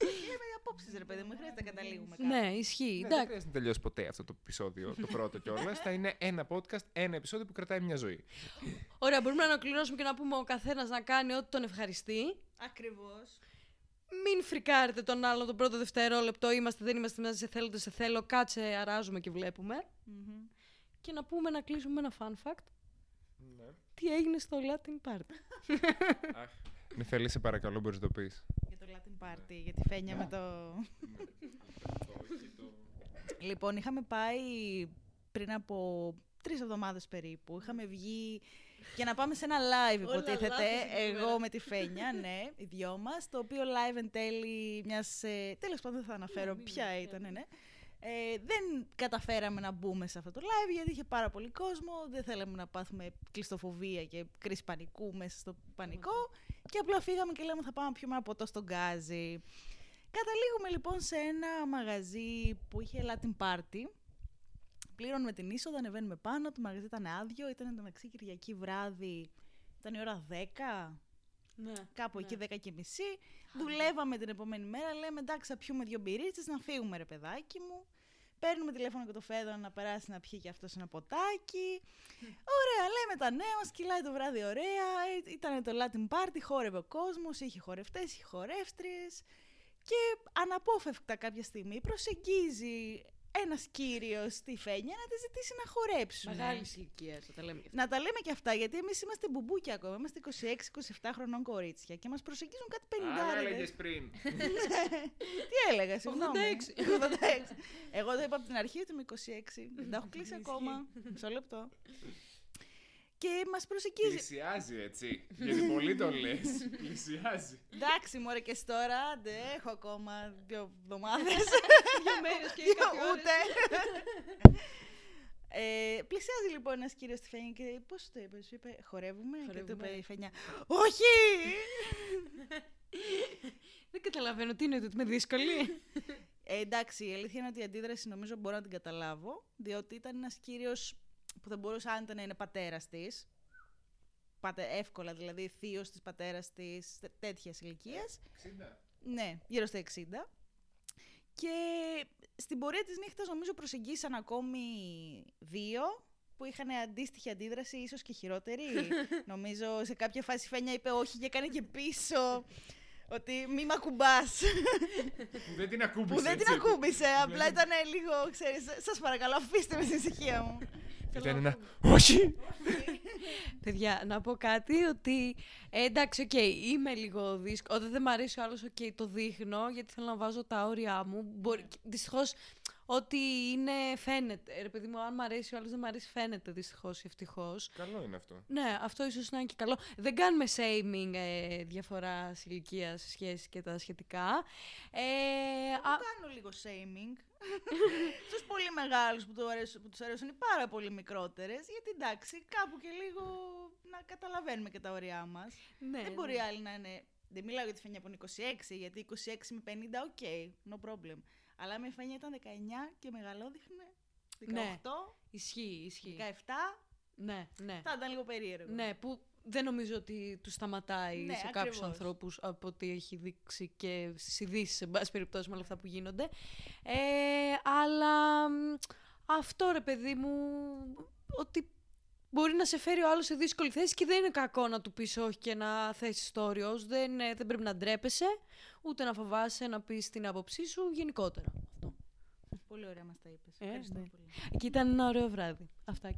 Είναι με απόψεις ρε παιδί μου, δεν χρειάζεται να καταλήγουμε κάπου. ναι, ισχύει. Ναι, δεν εντάξει. χρειάζεται να τελειώσει ποτέ αυτό το επεισόδιο, το πρώτο κιόλας. θα είναι ένα podcast, ένα επεισόδιο που κρατάει μια ζωή. Ωραία, μπορούμε να ολοκληρώσουμε και να πούμε ο καθένας να κάνει ό,τι τον ευχαριστεί. Ακριβώς. Μην φρικάρετε τον άλλον το πρώτο δευτερόλεπτο. Είμαστε, δεν είμαστε μαζί, σε θέλω, δεν σε θέλω. Κάτσε, αράζουμε και βλέπουμε. Μμμ. Και να πούμε να κλείσουμε με ένα fun fact. Τι έγινε στο Latin Party. Αχ. Νεφέλη, σε παρακαλώ, μπορείς να το πεις. Για το Latin Party, για τη φένια με το... Λοιπόν, είχαμε πάει πριν από τρεις εβδομάδες περίπου. Είχαμε βγει για να πάμε σε ένα live, Όλα υποτίθεται. λάθος εκεί Εγώ πέρα. με τη Φένια, ναι, οι δυο μας. Το οποίο live εν τέλει μιας... Ε, τέλος πάντων δεν θα αναφέρω μην ποια είναι, ήταν, ποια ναι. Ε, δεν καταφέραμε να μπούμε σε αυτό το live γιατί είχε πάρα πολύ κόσμο. Δεν θέλαμε να πάθουμε κλειστοφοβία και κρίση πανικού μέσα στο πανικό. Και απλά φύγαμε και λέμε θα πάμε να πιούμε ένα ποτό στον γκάζι. Καταλήγουμε λοιπόν σε ένα μαγαζί που είχε Latin Party. Πλήρωνουμε την είσοδο, ανεβαίνουμε πάνω, το μαγαζί ήταν άδειο, ήταν εντωμεταξύ Κυριακή βράδυ, ήταν η ώρα 10, Ναι. κάπου Ναι. εκεί 10 και μισή. Δουλεύαμε την επόμενη μέρα, λέμε εντάξει θα πιούμε δύο μπυρίτσες, να φύγουμε ρε παιδάκι μου. Παίρνουμε τηλέφωνο και το Φέδωνα να περάσει να πιει και αυτός ένα ποτάκι. Ωραία, λέμε τα νέα μας, κυλάει το βράδυ ωραία. Ε, Ήταν το Latin Party, χόρευε ο κόσμος, είχε χορευτές, είχε χορεύτριες. Και αναπόφευκτα κάποια στιγμή προσεγγίζει ένας κύριος στη Φένια να τη ζητήσει να χορέψουν. Μεγάλη ηλικία, θα τα λέμε. και αυτά. Να τα λέμε και αυτά, γιατί εμείς είμαστε μπουμπούκια ακόμα. Είμαστε 26-27 χρονών κορίτσια και μας προσεγγίζουν κάτι πενηντάριδες. πριν. Τι έλεγα, συγγνώμη. 86. 86. Εγώ το είπα από την αρχή ότι είμαι 26. Δεν τα έχω κλείσει ακόμα. Μισό λεπτό. Και μας προσεγγίζει. Πλησιάζει έτσι. Γιατί πολύ το λες. Πλησιάζει. Εντάξει, μωρέ και τώρα, άντε, έχω ακόμα δύο εβδομάδες. Δύο μέρες και Δύο, κάτι ώρες. Ούτε. Ε, πλησιάζει λοιπόν ένας κύριος στη Φένια και πώς το είπες, σου είπε Χορεύουμε, και του Χορεύουμε. είπε η Φένια Όχι! Δεν καταλαβαίνω τι είναι ότι είμαι δύσκολη. Ε, εντάξει, η αλήθεια είναι ότι η αντίδραση νομίζω μπορώ να την καταλάβω, διότι ήταν ένας κύριος που δεν μπορούσε άνετα να είναι πατέρας της. Πάτε, εύκολα δηλαδή, θείος της πατέρας της, τέτοια ηλικία. Ναι, γύρω στα 60. Και στην πορεία της νύχτας νομίζω προσέγγισαν ακόμη δύο που είχαν αντίστοιχη αντίδραση, ίσως και χειρότερη. νομίζω σε κάποια φάση η Φένια είπε όχι και έκανε και πίσω. Ότι μη μ' ακουμπάς. Που δεν την ακούμπησε. που δεν την έτσι. ακούμπησε. Απλά ήταν λίγο, ξέρεις, σας παρακαλώ αφήστε με στην ησυχία μου. Ήταν ένα. Όχι! Παιδιά, να πω κάτι ότι ε, εντάξει, οκ, είμαι λίγο δύσκολη. Όταν δεν μου αρέσει ο άλλος, οκ, το δείχνω γιατί θέλω να βάζω τα όρια μου. Μπορεί... Δυστυχώς, ό,τι είναι φαίνεται. Ρε παιδί μου, αν μου αρέσει ο άλλος, δεν μου αρέσει, φαίνεται δυστυχώς ή ευτυχώς. Καλό είναι αυτό. Ναι, αυτό ίσως να είναι και καλό. Δεν κάνουμε shaming ε, διαφορά ηλικίας, σχέση και τα σχετικά. Ε, α, Εγώ κάνω λίγο shaming. Στους πολύ μεγάλους που, του αρέσουν, που τους αρέσουν οι πάρα πολύ μικρότερες. Γιατί εντάξει, κάπου και λίγο να καταλαβαίνουμε και τα όριά μας. ναι, δεν μπορεί άλλοι να είναι... Δεν μιλάω για τη Φένια που είναι 26, γιατί 26 με 50, οκ, no problem. Αλλά αν η Φένια ήταν 19 και μεγαλόδειχνε 18, Ναι. Ισχύει, ισχύει. 17, Ναι, ναι. θα ήταν λίγο περίεργο. Ναι, που δεν νομίζω ότι του σταματάει Ναι, σε κάποιους ακριβώς. ανθρώπους από ό,τι έχει δείξει και στις ειδήσεις, εν πάση περιπτώσει, με όλα αυτά που γίνονται. Ε, αλλά μ, αυτό ρε παιδί μου, ότι μπορεί να σε φέρει ο άλλος σε δύσκολη θέση και δεν είναι κακό να του πεις όχι και να θέσει το όριο. Δεν, ε, δεν πρέπει να ντρέπεσαι, ούτε να φοβάσαι να πεις την άποψή σου γενικότερα. Αυτό. Πολύ ωραία μας τα είπες. Ε, Ευχαριστώ ναι. πολύ. Και ήταν ένα ωραίο βράδυ. Αυτά.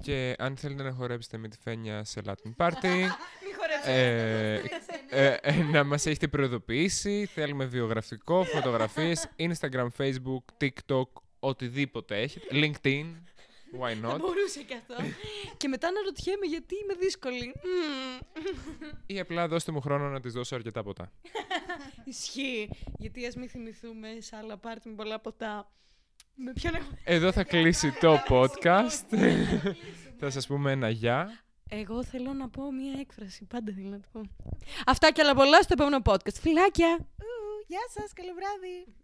Και αν θέλετε να χορέψετε με τη Φένια σε Latin Party, Μη χορέψετε. ε, ε, ε, να μας έχετε προειδοποιήσει. Θέλουμε βιογραφικό, φωτογραφίες, Instagram, Facebook, TikTok, οτιδήποτε έχετε. LinkedIn, why Θα not; μπορούσε και αυτό. και μετά να ρωτιέμαι γιατί είμαι δύσκολη. Μμμ. Ή απλά δώστε μου χρόνο να της δώσω αρκετά ποτά. Ισχύει. Γιατί ας μην θυμηθούμε σε άλλα πάρτι με πολλά ποτά. Με ποιον έχουμε. Εδώ θα κλείσει το podcast. θα σας πούμε ένα γεια. Εγώ θέλω να πω μία έκφραση. Πάντα θέλω να το πω. Αυτά και άλλα πολλά στο επόμενο podcast. Φιλάκια! Ου, Γεια σας, καλό βράδυ.